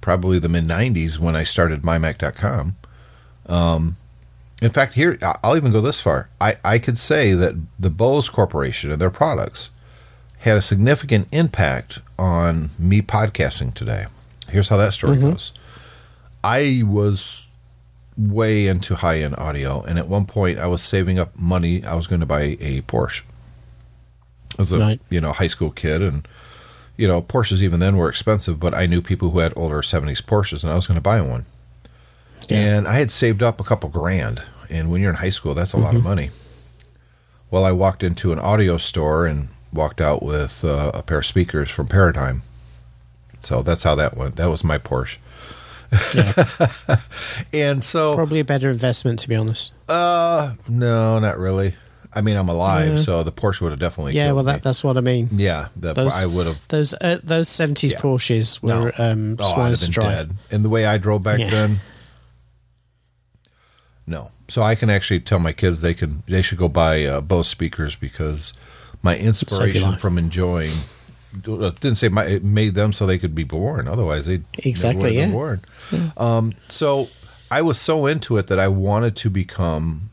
probably the mid '90s when I started MyMac.com. Um, in fact, here I'll even go this far. I, I could say that the Bose Corporation and their products had a significant impact on me podcasting today. Here's how that story mm-hmm. goes. I was way into high end audio, and at one point I was saving up money. I was going to buy a Porsche as a right. you know high school kid, and you know Porsches even then were expensive, but I knew people who had older '70s Porsches, and I was going to buy one. Yeah. And I had saved up a couple grand and when you're in high school, that's a mm-hmm. lot of mm-hmm. money. Well, I walked into an audio store and walked out with uh, a pair of speakers from Paradigm. So that's how that went. That was my Porsche. Yeah. [LAUGHS] and so probably a better investment to be honest. Uh no, not really. I mean, I'm alive, so the Porsche would have definitely. Yeah, well, that, that's what I mean. Yeah, the, those, I would have. Those uh, those 70s yeah. Porsches were no. um, oh, I'd have been dead. And the way I drove back yeah. then, No. So I can actually tell my kids they can they should go buy uh, Bose speakers because my inspiration from enjoying uh, didn't say my it made them so they could be born. Otherwise, they Exactly, yeah. born. Um, so I was so into it that I wanted to become.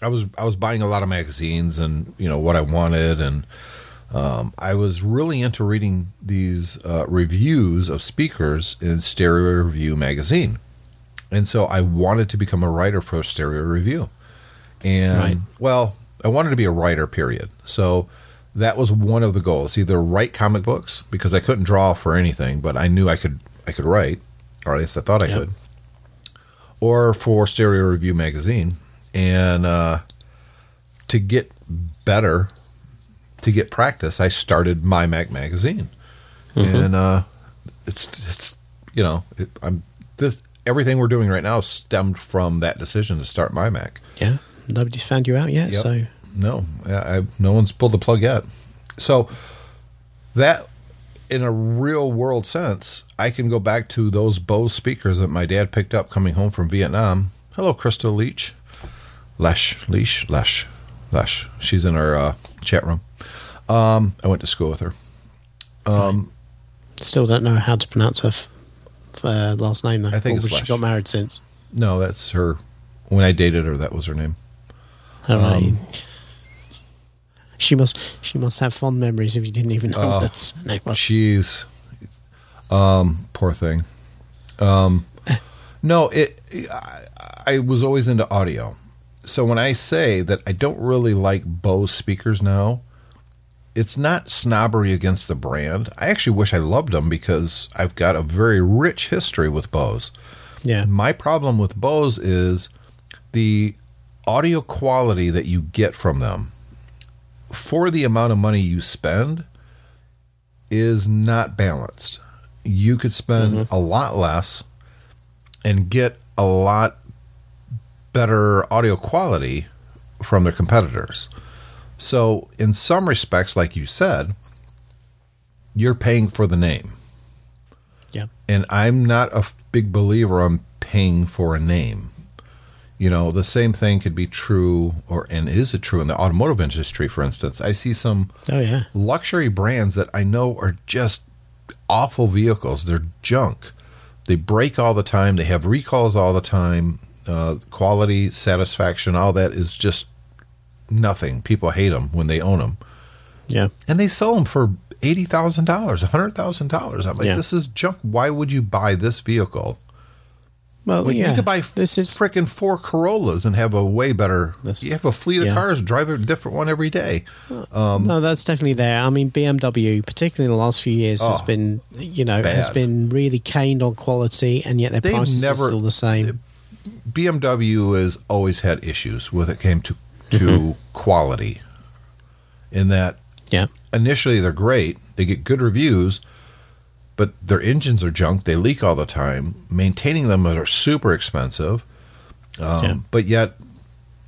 I was I was buying a lot of magazines and you know what I wanted and um, I was really into reading these uh, reviews of speakers in Stereo Review magazine, and so I wanted to become a writer for Stereo Review, and Right. well, I wanted to be a writer. Period. So that was one of the goals: either write comic books because I couldn't draw for anything, but I knew I could I could write, or at least I thought I Yep. could, or for Stereo Review magazine, and uh, to get better to get practice, I started My Mac magazine, and uh, it's it's you know it, I'm this everything we're doing right now stemmed from that decision to start My Mac. Yeah, nobody's found you out yet. Yep. So No, I, I, no one's pulled the plug yet. So that, in a real world sense, I can go back to those Bose speakers that my dad picked up coming home from Vietnam. Hello, Crystal Leach, Lesh, Leash, Lesh, Lesh. She's in our uh, chat room. Um, I went to school with her. still don't know how to pronounce her f- uh, last name though. I think Or it's she got married since. No, that's her. When I dated her, that was her name. All right. Um, [LAUGHS] she must she must have fond memories if you didn't even know Oh, what her name was. She's, um, poor thing. Um, [LAUGHS] no, it. I, I was always into audio, so when I say that I don't really like Bose speakers now, it's not snobbery against the brand. I actually wish I loved them because I've got a very rich history with Bose. Yeah. My problem with Bose is the audio quality that you get from them for the amount of money you spend is not balanced. You could spend mm-hmm. a lot less and get a lot better audio quality from their competitors. So, in some respects, like you said, you're paying for the name. Yeah. And I'm not a big believer on paying for a name. You know, the same thing could be true, or and is it true in the automotive industry, for instance? I see some Oh yeah. luxury brands that I know are just awful vehicles. They're junk. They break all the time. They have recalls all the time. Uh, quality, satisfaction, all that is just nothing. People hate them when they own them, Yeah. and they sell them for eighty thousand dollars, hundred thousand dollars. I'm like, Yeah. this is junk. Why would you buy this vehicle? Well, When yeah. you could buy this is frickin' four Corollas and have a way better. This- you have a fleet of yeah. cars, drive a different one every day. Um, no, that's definitely there. I mean, BMW, particularly in the last few years, has Oh, been you know has been really caned on quality, and yet their They've prices never- are still the same. BMW has always had issues with it came to to Mm-hmm. quality. In that Yeah. initially they're great, they get good reviews, but their engines are junk. They leak all the time. Maintaining them are super expensive. Um, Yeah. But yet,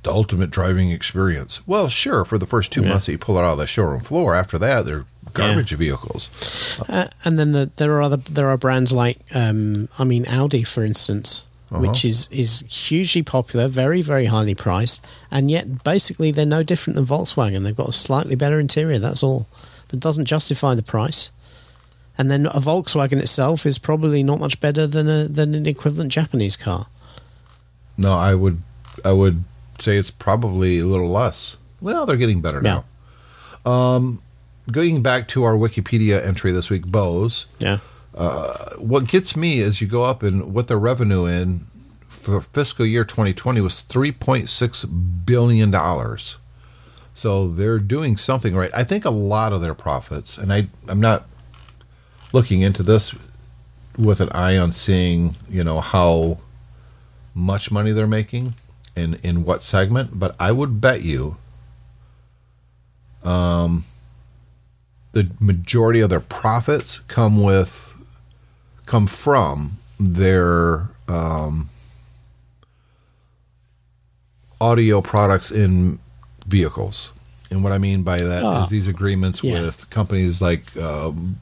the ultimate driving experience. Well, sure, for the first two Yeah. months that you pull it out of the showroom floor. After that, they're garbage vehicles. Uh, and then the, there are other there are brands like um, I mean Audi for instance, Uh-huh. which is is hugely popular, very very highly priced, and yet basically they're no different than Volkswagen. They've got a slightly better interior. That's all, but doesn't justify the price. And then a Volkswagen itself is probably not much better than a than an equivalent Japanese car. No, I would, I would say it's probably a little less. Well, they're getting better Yeah. now. Um, going back to our Wikipedia entry this week, Bose. Yeah, What gets me is you go up and what their revenue in for fiscal year 2020 was 3.6 billion dollars. So they're doing something right. I think a lot of their profits, and I, I'm not looking into this with an eye on seeing, you know, how much money they're making and in what segment, but I would bet you um, the majority of their profits come with come from their um, audio products in vehicles. And what I mean by that is Ah, these agreements yeah. with companies like um,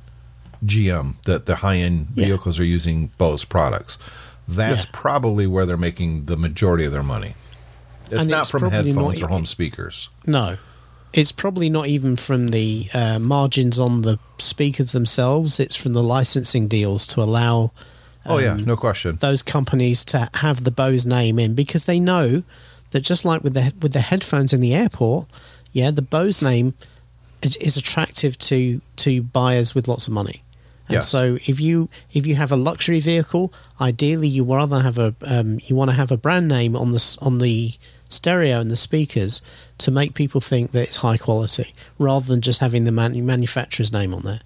GM that the high end Yeah. vehicles are using Bose products. That's Yeah. probably where they're making the majority of their money. It's And not it's from headphones not- or home speakers. No, it's probably not even from the uh, margins on the speakers themselves. It's from the licensing deals to allow Oh yeah, um, no question. those companies to have the Bose name in because they know that just like with the with the headphones in the airport, yeah, the Bose name is, is attractive to to buyers with lots of money. And Yes. so if you if you have a luxury vehicle, ideally you rather have a um, you want to have a brand name on the on the stereo and the speakers to make people think that it's high quality rather than just having the man- manufacturer's name on there.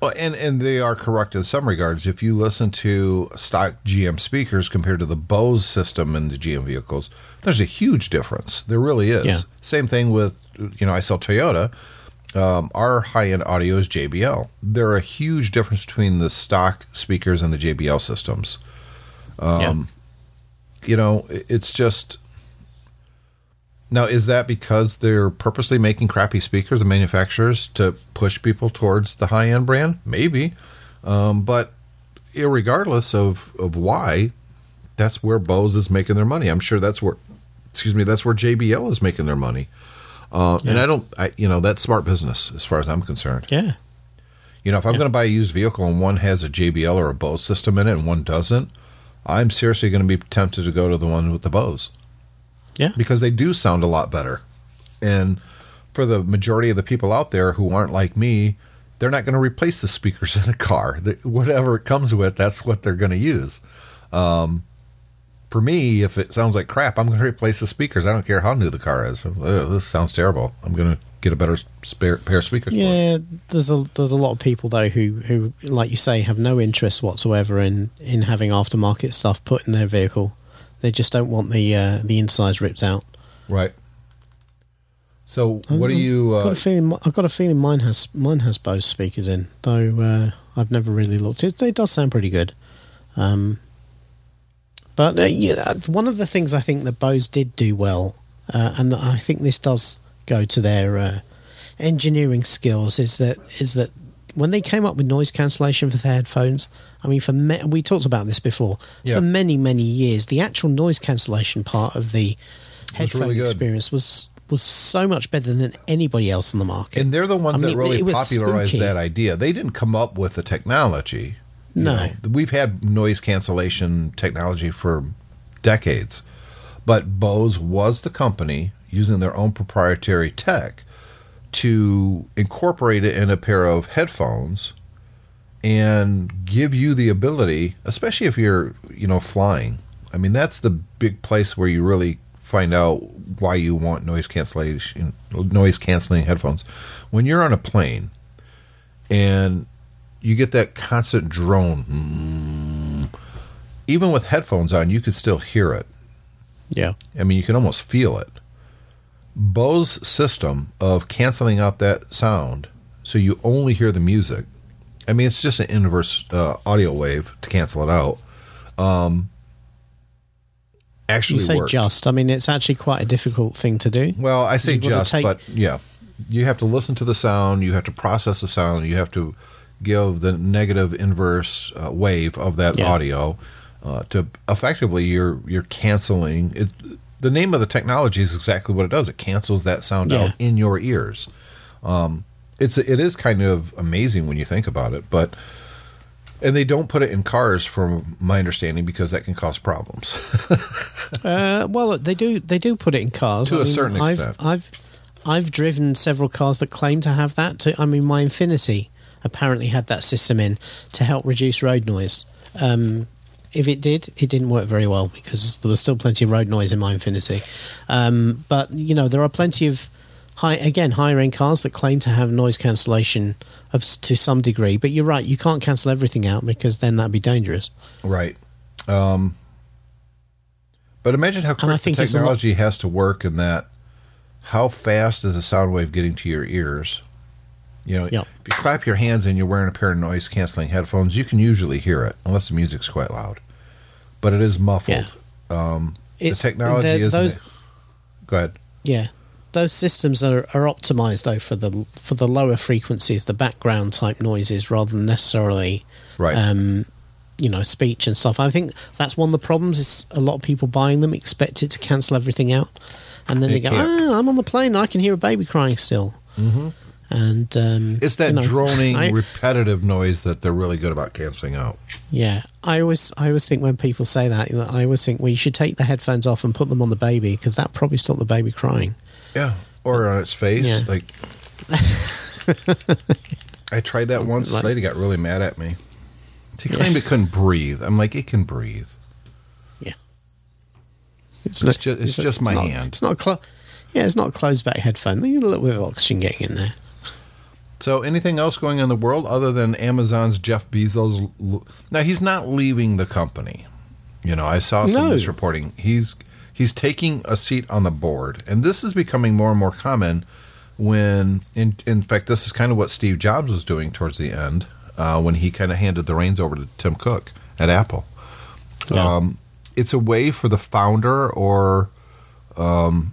Well, and and they are correct in some regards. If you listen to stock GM speakers compared to the Bose system in the GM vehicles, there's a huge difference. There really is. Yeah. Same thing with you know I sell Toyota. Um, our high end audio is JBL. There are a huge difference between the stock speakers and the JBL systems. Um, You know, it's just. Now, is that because they're purposely making crappy speakers, the manufacturers, to push people towards the high end brand? Maybe. Um, but irregardless of, of why, that's where Bose is making their money. I'm sure that's where, excuse me, that's where JBL is making their money. Uh, And I don't, I, you know, that's smart business as far as I'm concerned. Yeah. You know, if I'm Yeah. going to buy a used vehicle and one has a JBL or a Bose system in it and one doesn't, I'm seriously going to be tempted to go to the one with the Bose Yeah. because they do sound a lot better. And for the majority of the people out there who aren't like me, they're not going to replace the speakers [LAUGHS] in a car. The- Whatever it comes with, that's what they're going to use. Um, for me, if it sounds like crap, I'm going to replace the speakers. I don't care how new the car is. This sounds terrible. I'm going to get a better spare pair of speakers. Yeah, there's a there's a lot of people though who who like you say have no interest whatsoever in in having aftermarket stuff put in their vehicle. They just don't want the uh, the insides ripped out. Right. So, what are you? I've got Uh, a feeling I've got a feeling mine has mine has Bose speakers in, though uh, I've never really looked. It, it does sound pretty good. Um, but uh, yeah, one of the things I think that Bose did do well, uh, and I think this does go to their uh, engineering skills, is that is that when they came up with noise cancellation for their headphones, I mean, for me, we talked about this before. Yeah. For many many years, the actual noise cancellation part of the headphone really experience was was so much better than anybody else on the market. and they're the ones I that mean, really popularized spooky. that idea. They didn't come up with the technology. No. know, we've had noise cancellation technology for decades, but Bose was the company using their own proprietary tech to incorporate it in a pair of headphones and give you the ability, especially if you're, you know, flying. I mean, that's the big place where you really find out why you want noise cancellation, noise canceling headphones. When you're on a plane and you get that constant drone, mm, even with headphones on, you could still hear it. yeah, I mean, you can almost feel it. Bose system of canceling out that sound so you only hear the music. I mean, it's just an inverse uh, audio wave to cancel it out. Um, actually, you say worked. just. I mean, it's actually quite a difficult thing to do. Well, I say gotta just, take- but yeah, you have to listen to the sound. You have to process the sound. You have to give the negative inverse uh, wave of that Yeah. audio uh, to effectively you're you're canceling it. The name of the technology is exactly what it does. It cancels that sound Yeah. out in your ears. Um, it's it is kind of amazing when you think about it, but. And they don't put it in cars, from my understanding, because that can cause problems. [LAUGHS] Uh, well, they do. They do put it in cars To I a mean, certain I've. I've I've driven several cars that claim to have that. To, I mean, my Infiniti apparently had that system in to help reduce road noise. Um, if it did, it didn't work very well because there was still plenty of road noise in my Infiniti. Um, but you know, there are plenty of high again higher end cars that claim to have noise cancellation of to some degree. But you're right, you can't cancel everything out because then that'd be dangerous. Right. Um, but imagine how quick the a lot- technology has to work in that. How fast is a sound wave getting to your ears? You know, Yeah. if you clap your hands and you're wearing a pair of noise canceling headphones, you can usually hear it, unless the music's quite loud. But it is muffled. Um, the technology is. those- Go ahead. Yeah, those systems are, are optimized though for the for the lower frequencies, the background type noises, rather than necessarily Right. um, you know speech and stuff. I think that's one of the problems is a lot of people buying them expect it to cancel everything out, and then It they go, can't. "Ah, I'm on the plane, I can hear a baby crying still." Mm-hmm. And um, It's that you know, droning, I- repetitive noise that they're really good about canceling out. Yeah, I always I always think when people say that, you know, I always think well, you should take the headphones off and put them on the baby because that probably stop the baby crying. Yeah. Or on its face. Yeah. Like [LAUGHS] I tried that once. Like- lady got really mad at me. She claimed it couldn't breathe. I'm like, it can breathe. It's, It's ju- it's just my not, hand. It's not a clo- yeah, it's not a closed back headphone. There's a little bit of oxygen getting in there. So, anything else going on in the world other than Amazon's Jeff Bezos? Now, he's not leaving the company. You know, I saw some No. misreporting. He's he's taking a seat on the board, and this is becoming more and more common. When, in in fact, this is kind of what Steve Jobs was doing towards the end uh, when he kind of handed the reins over to Tim Cook at Apple. Yeah. Um, it's a way for the founder or um,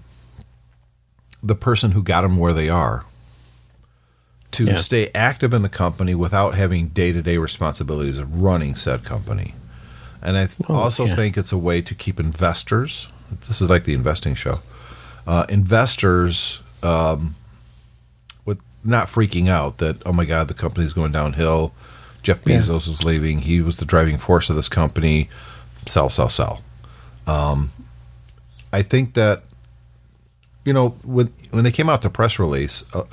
the person who got them where they are to Yeah. stay active in the company without having day to day responsibilities of running said company. And I th- Oh, also yeah. think it's a way to keep investors. This is like the investing show. Uh, investors um, with not freaking out that oh my god the company's going downhill. Jeff Yeah. Bezos is leaving. He was the driving force of this company. Sell, sell, sell. Um, I think that you know when when they came out the press release, uh,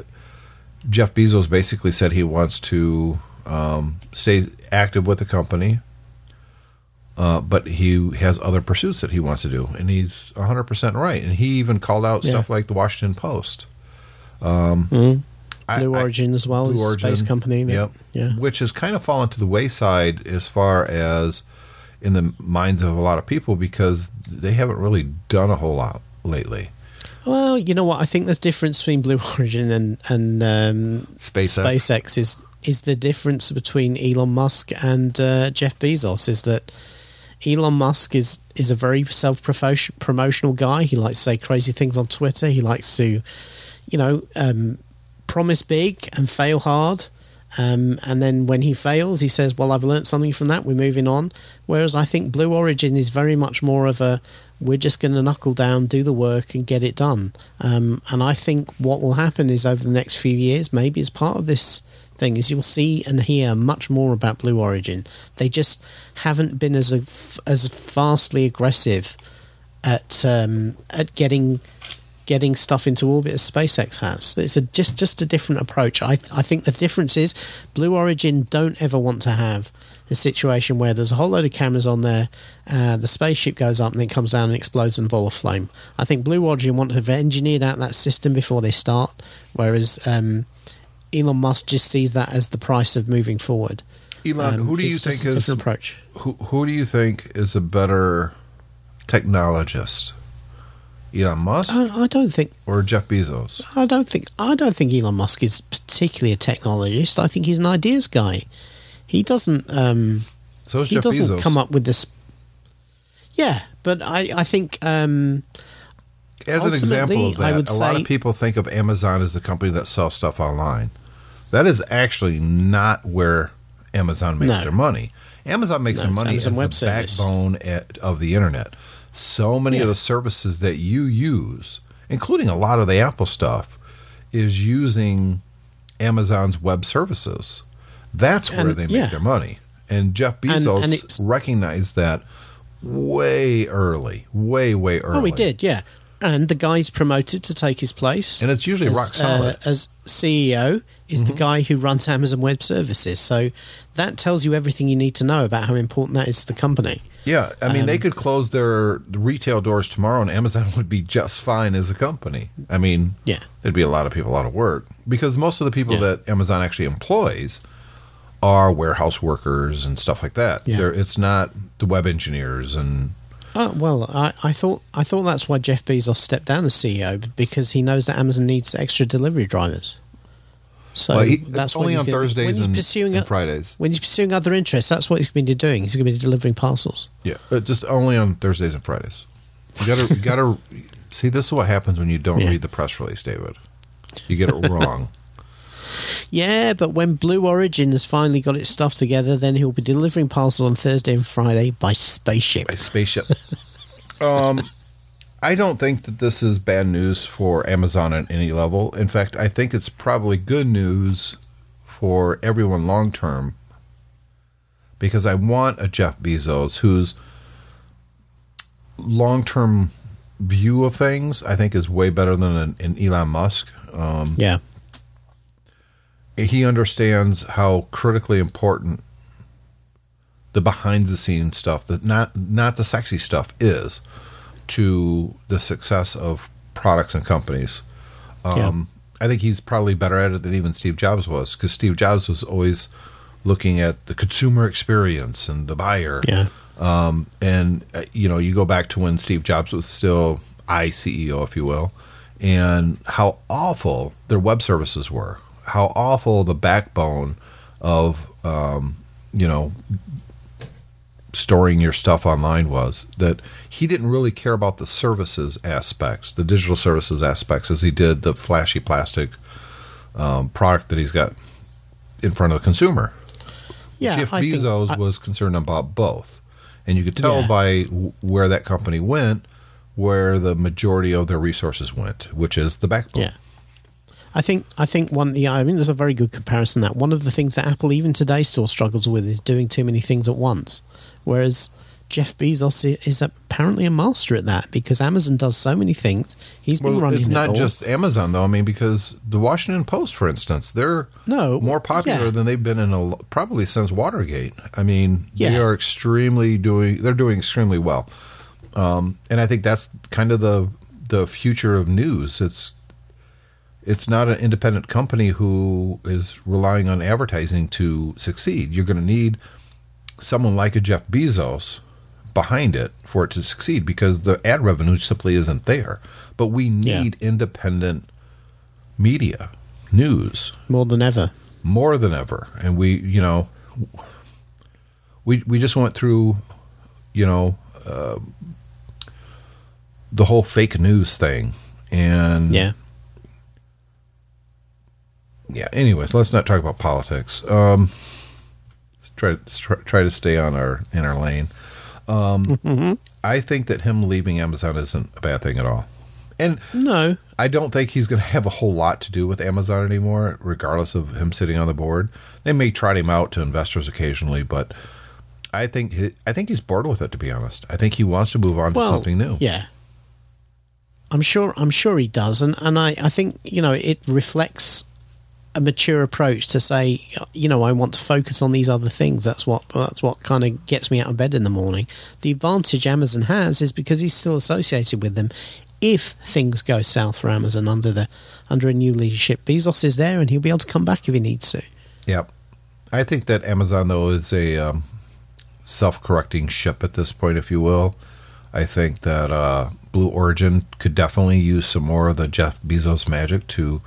Jeff Bezos basically said he wants to um, stay active with the company, uh, but he has other pursuits that he wants to do, and he's 100% right. And he even called out Yeah. stuff like the Washington Post. Mhm. Blue I- Origin as well, is a space company. that- Yep. Yeah. Which has kind of fallen to the wayside as far as in the minds of a lot of people because they haven't really done a whole lot lately. Well, you know what? I think there's difference between Blue [LAUGHS] Origin and and um, SpaceX. SpaceX is is the difference between Elon Musk and uh, Jeff Bezos is that Elon Musk is is a very self promotional guy. He likes to say crazy things on Twitter. He likes to, you know, um, promise big and fail hard. Um, and then when he fails, he says, "Well, I've learned something from that. We're moving on." Whereas I think Blue Origin is very much more of a we're just going to knuckle down, do the work, and get it done. Um, and I think what will happen is over the next few years, maybe as part of this thing, is you'll see and hear much more about Blue Origin. They just haven't been as a, as vastly aggressive at um, at getting getting stuff into orbit as SpaceX has. It's a just just a different approach. I I think the difference is Blue Origin don't ever want to have the situation where there's a whole load of cameras on there, uh, the spaceship goes up and then comes down and explodes in a ball of flame. I think Blue Origin want to have engineered out that system before they start, whereas um, Elon Musk just sees that as the price of moving forward. Elon, Um, who do you think is different approach? who, who do you think is a better technologist? Elon Musk I, I don't think or Jeff Bezos? I don't think I don't think Elon Musk is particularly a technologist. I think he's an ideas guy. He doesn't um, So he Jeff doesn't Bezos. come up with this. Yeah, but I I think um, As an example of that, I would a lot of people think of Amazon as the company that sells stuff online. That is actually not where Amazon makes No. their money. Amazon makes No, their money as Amazon the Service. backbone at, of the internet. So many of the services that you use, including a lot of the Apple stuff, is using Amazon's web services. That's where And- they make yeah. their money. And Jeff Bezos and it's- recognized that way early, way, way early. oh he did yeah, and the guy's promoted to take his place. And it's usually as, rock solid. uh, as CEO is Mm-hmm. the guy who runs Amazon Web Services. So that tells you everything you need to know about how important that is to the company. Yeah, I mean, they Um, could close their retail doors tomorrow, and Amazon [LAUGHS] would be just fine as a company. I mean, Yeah. there'd be a lot of people out of work because most of the people Yeah. that Amazon actually employs are warehouse workers and stuff like that. Yeah. They're, it's not the web engineers and Oh, well, I, I thought I thought that's why Jeff Bezos stepped down as CEO because he knows that Amazon needs extra delivery drivers. So well, he- that's only on he's gonna be- Thursdays when he's and, pursuing and Fridays. when he's pursuing other interests. That's what he's going to be doing. He's going to be delivering parcels. Yeah, uh, just only on Thursdays and Fridays. You gotta, you gotta [LAUGHS] see. This is what happens when you don't Yeah. read the press release, David. You get it wrong. [LAUGHS] Yeah, but when Blue Origin has finally got its stuff together, then he'll be delivering parcels on Thursday and Friday by spaceship. By spaceship. um, I don't think that this is bad news for Amazon at any level. In fact, I think it's probably good news for everyone long term because I want a Jeff Bezos whose long term view of things I think is way better than an, an Elon Musk. Um, Yeah. He understands how critically important the behind the scenes stuff that not not the sexy stuff is to the success of products and companies. Um, I think he's probably better at it than even Steve Jobs was because Steve Jobs was always looking at the consumer experience and the buyer. Yeah. Um, and uh, you know, you go back to when Steve Jobs was still I CEO, if you will, and how awful their web services were, how awful the backbone of um, you know storing your stuff online was. That he didn't really care about the services aspects, the digital services aspects, as he did the flashy plastic um, product that he's got in front of the consumer. Yeah. Jeff I Bezos I- was concerned about both, and you could tell Yeah. by w- where that company went, where the majority of their resources went, which is the backbone. Yeah. I think I think one yeah, I mean there's a very good comparison that one of the things that Apple even today still struggles with is doing too many things at once. Whereas Jeff Bezos is apparently a master at that because Amazon does so many things. He's been running it's it not all. just Amazon though. I mean, because the Washington Post, for instance, they're No, more popular yeah. than they've been in a probably since Watergate. I mean, they are extremely doing. They're doing extremely well, um, and I think that's kind of the the future of news. It's it's not an independent company who is relying on advertising to succeed. You're going to need someone like a Jeff Bezos behind it for it to succeed because the ad revenue simply isn't there. But we Yeah. need independent media, news more than ever. more than ever. And we, you know, we we just went through, you know, uh, the whole fake news thing, and Yeah. Yeah. Anyways, let's not talk about politics. Um, let's try let's try, to stay on our in our lane. Um, I think that him leaving Amazon isn't a bad thing at all, and No. I don't think he's going to have a whole lot to do with Amazon anymore, regardless of him sitting on the board. They may trot him out to investors occasionally, but I think he, I think he's bored with it. To be honest, I think he wants to move on to something new. Yeah. I'm sure I'm sure he does and, and I, I think, you know, it reflects a mature approach to say, you know, I want to focus on these other things. That's what that's what kind of gets me out of bed in the morning. The advantage Amazon has is because he's still associated with them. If things go south for Amazon under the under a new leadership, Bezos is there and he'll be able to come back if he needs to. Yep. I think that Amazon though is a um, self-correcting ship at this point, if you will. I think that uh, Blue Origin could definitely use some more of the Jeff Bezos magic to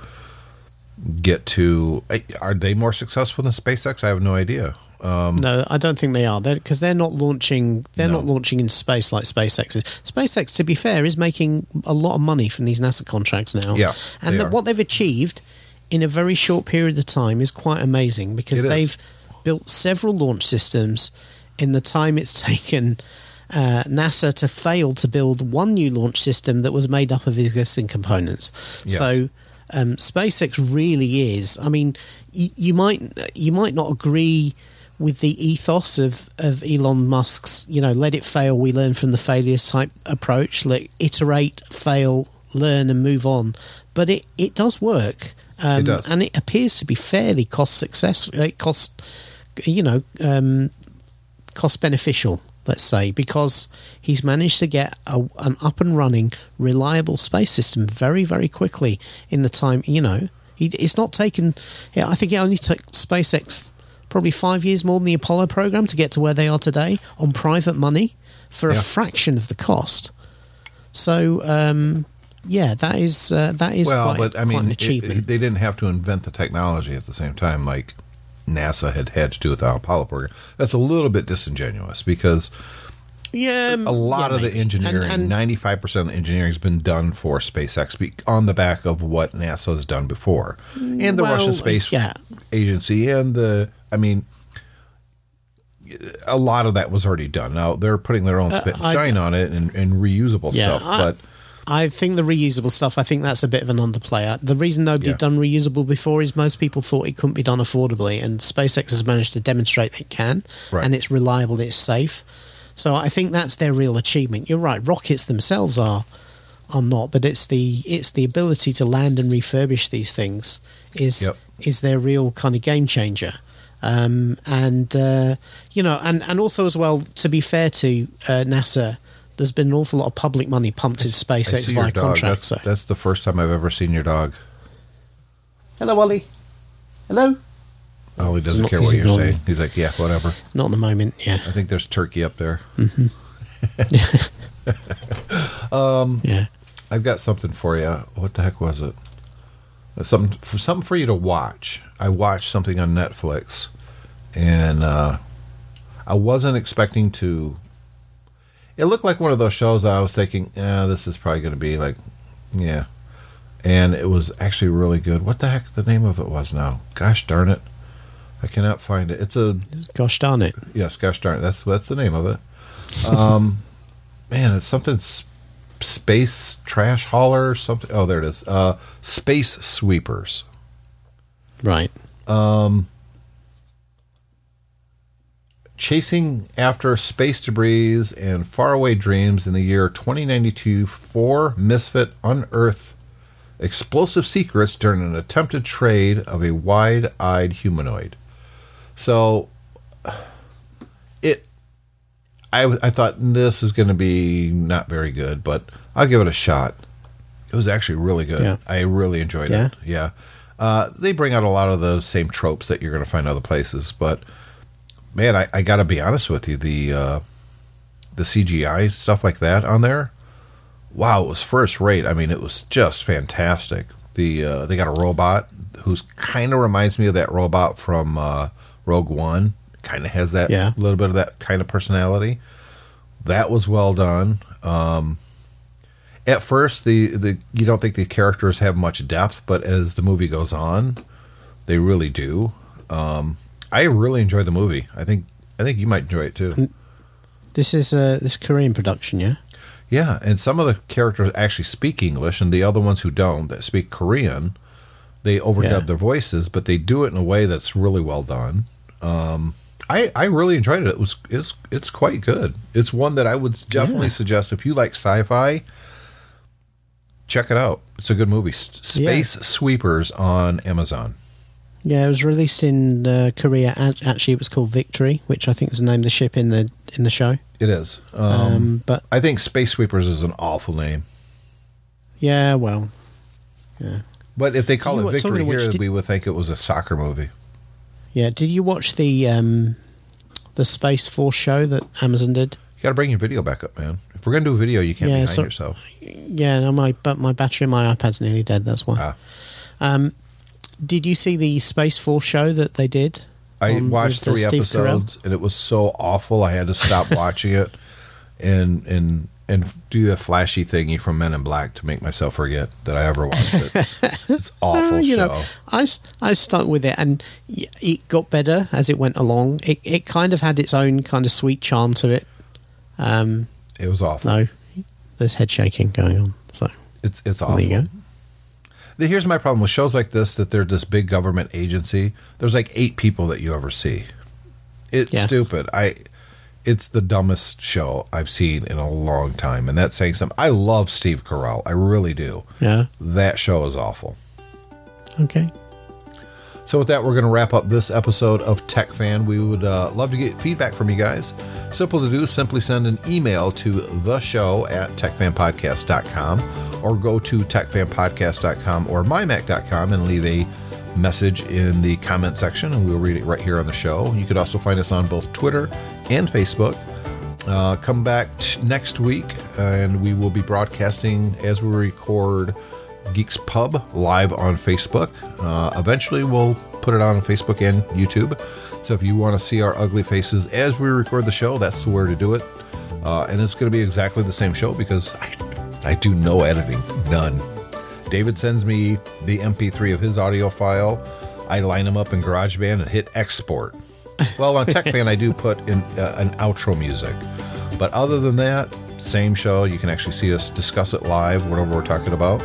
get to. Are they more successful than SpaceX? I have no idea. Um, No, I don't think they are. Because they're, not launching. They're No. not launching in space like SpaceX is. SpaceX, to be fair, is making a lot of money from these NASA contracts now. Yeah, and they the, what they've achieved in a very short period of time is quite amazing because It is. they've built several launch systems in the time it's [LAUGHS] taken. Uh, NASA to fail to build one new launch system that was made up of existing components. Yes. So um, SpaceX really is. I mean, y- you might you might not agree with the ethos of, of Elon Musk's, you know, let it fail, we learn from the failures type approach, like iterate, fail, learn, and move on. But it, it does work. Um, It does. And it appears to be fairly cost successful, it cost, you know, um, cost beneficial, let's say, because he's managed to get a, an up and running, reliable space system very, very quickly in the time, you know. He, it's not taken, I think it only took SpaceX probably five years more than the Apollo program to get to where they are today on private money for Yeah. a fraction of the cost. So, um, yeah, that is uh, that is well, quite, but I quite mean, an it- achievement. it- they didn't have to invent the technology at the same time, like NASA had had to do with the Apollo program. That's a little bit disingenuous because Yeah, a lot yeah, of the engineering, and- ninety-five percent of the engineering has been done for SpaceX on the back of what NASA has done before, and the Well, Russian Space yeah. Agency, and the. I mean, a lot of that was already done. Now they're putting their own spit and Uh, I- shine on it and, and reusable Yeah, stuff, I- but. I think the reusable stuff. I think that's a bit of an underplay. Uh, The reason nobody Yeah. done reusable before is most people thought it couldn't be done affordably, and SpaceX has managed to demonstrate that it can, Right. and it's reliable, it's safe. So I think that's their real achievement. You're right. Rockets themselves are are not, but it's the it's the ability to land and refurbish these things is Yep. is their real kind of game changer. Um, and uh, you know, and and also as well, to be fair to uh, NASA, there's been an awful lot of public money pumped into SpaceX via contracts. That's, So. that's the first time I've ever seen your dog. Hello, Ollie. Hello. Ollie doesn't not- care what you're saying. He's like, yeah, whatever. Not at the moment. Yeah. I think there's turkey up there. Mm-hmm. [LAUGHS] Um, [LAUGHS] yeah. I've got something for you. What the heck was it? Uh, something for something for you to watch. I watched something on Netflix, and uh, I wasn't expecting to. It looked like one of those shows. I was thinking, yeah, this is probably going to be like, yeah, and it was actually really good. What the heck the name of it was now? Gosh darn it, I cannot find it. It's a Gosh darn it. Yes, gosh darn it. That's that's the name of it. Um, [LAUGHS] man, it's something space trash hauler or something. Oh, there it is. Uh, space sweepers. Right. Chasing after space debris and faraway dreams in the year 2092, four misfit unearth explosive secrets during an attempted trade of a wide-eyed humanoid. So, it, I, I thought this is going to be not very good, but I'll give it a shot. It was actually really good. Yeah. I really enjoyed Yeah? it. Yeah. Uh, they bring out a lot of the same tropes that you're going to find other places, but man, I, I got to be honest with you. The uh, the CGI stuff like that on there, wow, it was first rate. I mean, it was just fantastic. The uh, they got a robot who's kind of reminds me of that robot from uh, Rogue One. Kind of has that Yeah. little bit of that kind of personality. That was well done. Um, at first, the, the you don't think the characters have much depth, but as the movie goes on, they really do. Um, I really enjoyed the movie. I think I think you might enjoy it too. This is uh, this Korean production, yeah. Yeah, and some of the characters actually speak English, and the other ones who don't, that speak Korean, they overdub Yeah. their voices, but they do it in a way that's really well done. Um, I I really enjoyed it. It was it's it's quite good. It's one that I would definitely Yeah. suggest if you like sci-fi. Check it out. It's a good movie. S- Space Sweepers on Amazon. Yeah, it was released in uh, Korea. Actually, it was called Victory, which I think is the name of the ship in the in the show. It is. Um, Um, but I think Space Sweepers is an awful name. yeah, well, yeah. But if they call You it Victory which, here, did- we would think it was a soccer movie. yeah. Did you watch the um, the Space Force show that Amazon did? You got to bring your video back up, man. If we're gonna do a video, you can't Yeah, be behind so- yourself. Yeah, no, my but my battery in my iPad's nearly dead. That's why. Ah. Um, did you see the Space Force show that they did? I on- watched three Steve Carell? episodes, and it was so awful. I had to stop [LAUGHS] watching it, and and and do the flashy thingy from Men in Black to make myself forget that I ever watched it. [LAUGHS] it's awful Uh, you show. know, I stuck with it, and it got better as it went along. It it kind of had its own kind of sweet charm to it. Um, it was awful. no, there's head shaking going on. So It's it's awful. there you go. The- Here's my problem with shows like this: that they're this big government agency. There's like eight people that you ever see. It's Yeah. stupid. I. It's the dumbest show I've seen in a long time, and that's saying something. I love Steve Carell. I really do. Yeah. That show is awful. Okay. So with that, we're going to wrap up this episode of Tech Fan. We would uh, love to get feedback from you guys. Simple to do, simply send an email to the show at techfanpodcast.com or go to techfanpodcast.com or mymac.com and leave a message in the comment section and we'll read it right here on the show. You could also find us on both Twitter and Facebook. Uh, come back t- next week and we will be broadcasting as we record Geeks Pub live on Facebook. Uh, eventually, we'll put it on Facebook and YouTube. So if you want to see our ugly faces as we record the show, that's where to do it. uh, and it's going to be exactly the same show because I, I do no editing, none. David sends me the MP3 of his audio file. I line them up in GarageBand and hit export. Well, on TechFan, [LAUGHS] I do put in uh, an outro music, but other than that, same show. You can actually see us discuss it live, whatever we're talking about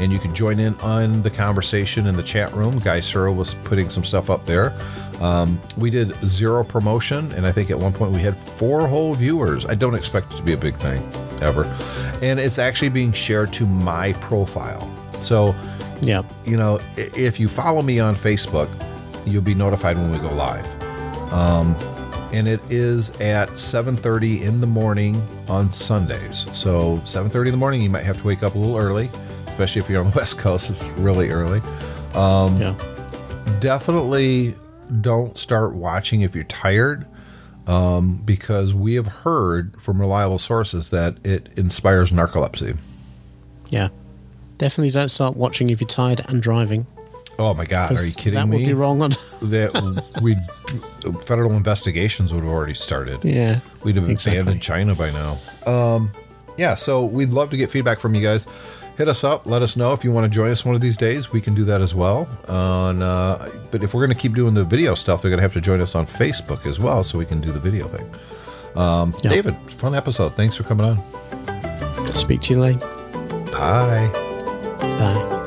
and you can join in on the conversation in the chat room. Guy Suro was putting some stuff up there. Um, we did zero promotion, and I think at one point we had four whole viewers. I don't expect it to be a big thing ever, and it's actually being shared to my profile. So, Yeah. you know, if you follow me on Facebook, you'll be notified when we go live. Um, and it is at 7:30 in the morning on Sundays. So 7:30 in the morning, you might have to wake up a little early, especially if you're on the [LAUGHS] West Coast. It's really early. yeah. Definitely don't start watching if you're tired, um, because we have heard from reliable sources that it inspires narcolepsy. Yeah. Definitely don't start watching if you're tired and driving. Oh my God, Are you kidding that me? would be wrong on. that [LAUGHS] we federal investigations would have already started. yeah. We'd have been Exactly. banned in China by now. Um, yeah, so we'd love to get feedback from you guys. Hit us up. Let us know if you want to join us one of these days. We can do that as well. On, uh, but if we're going to keep doing the video stuff, they're going to have to join us on Facebook as well, so we can do the video thing. Um, Yeah. David, fun episode. Thanks for coming on. Speak to you later. Bye. Bye.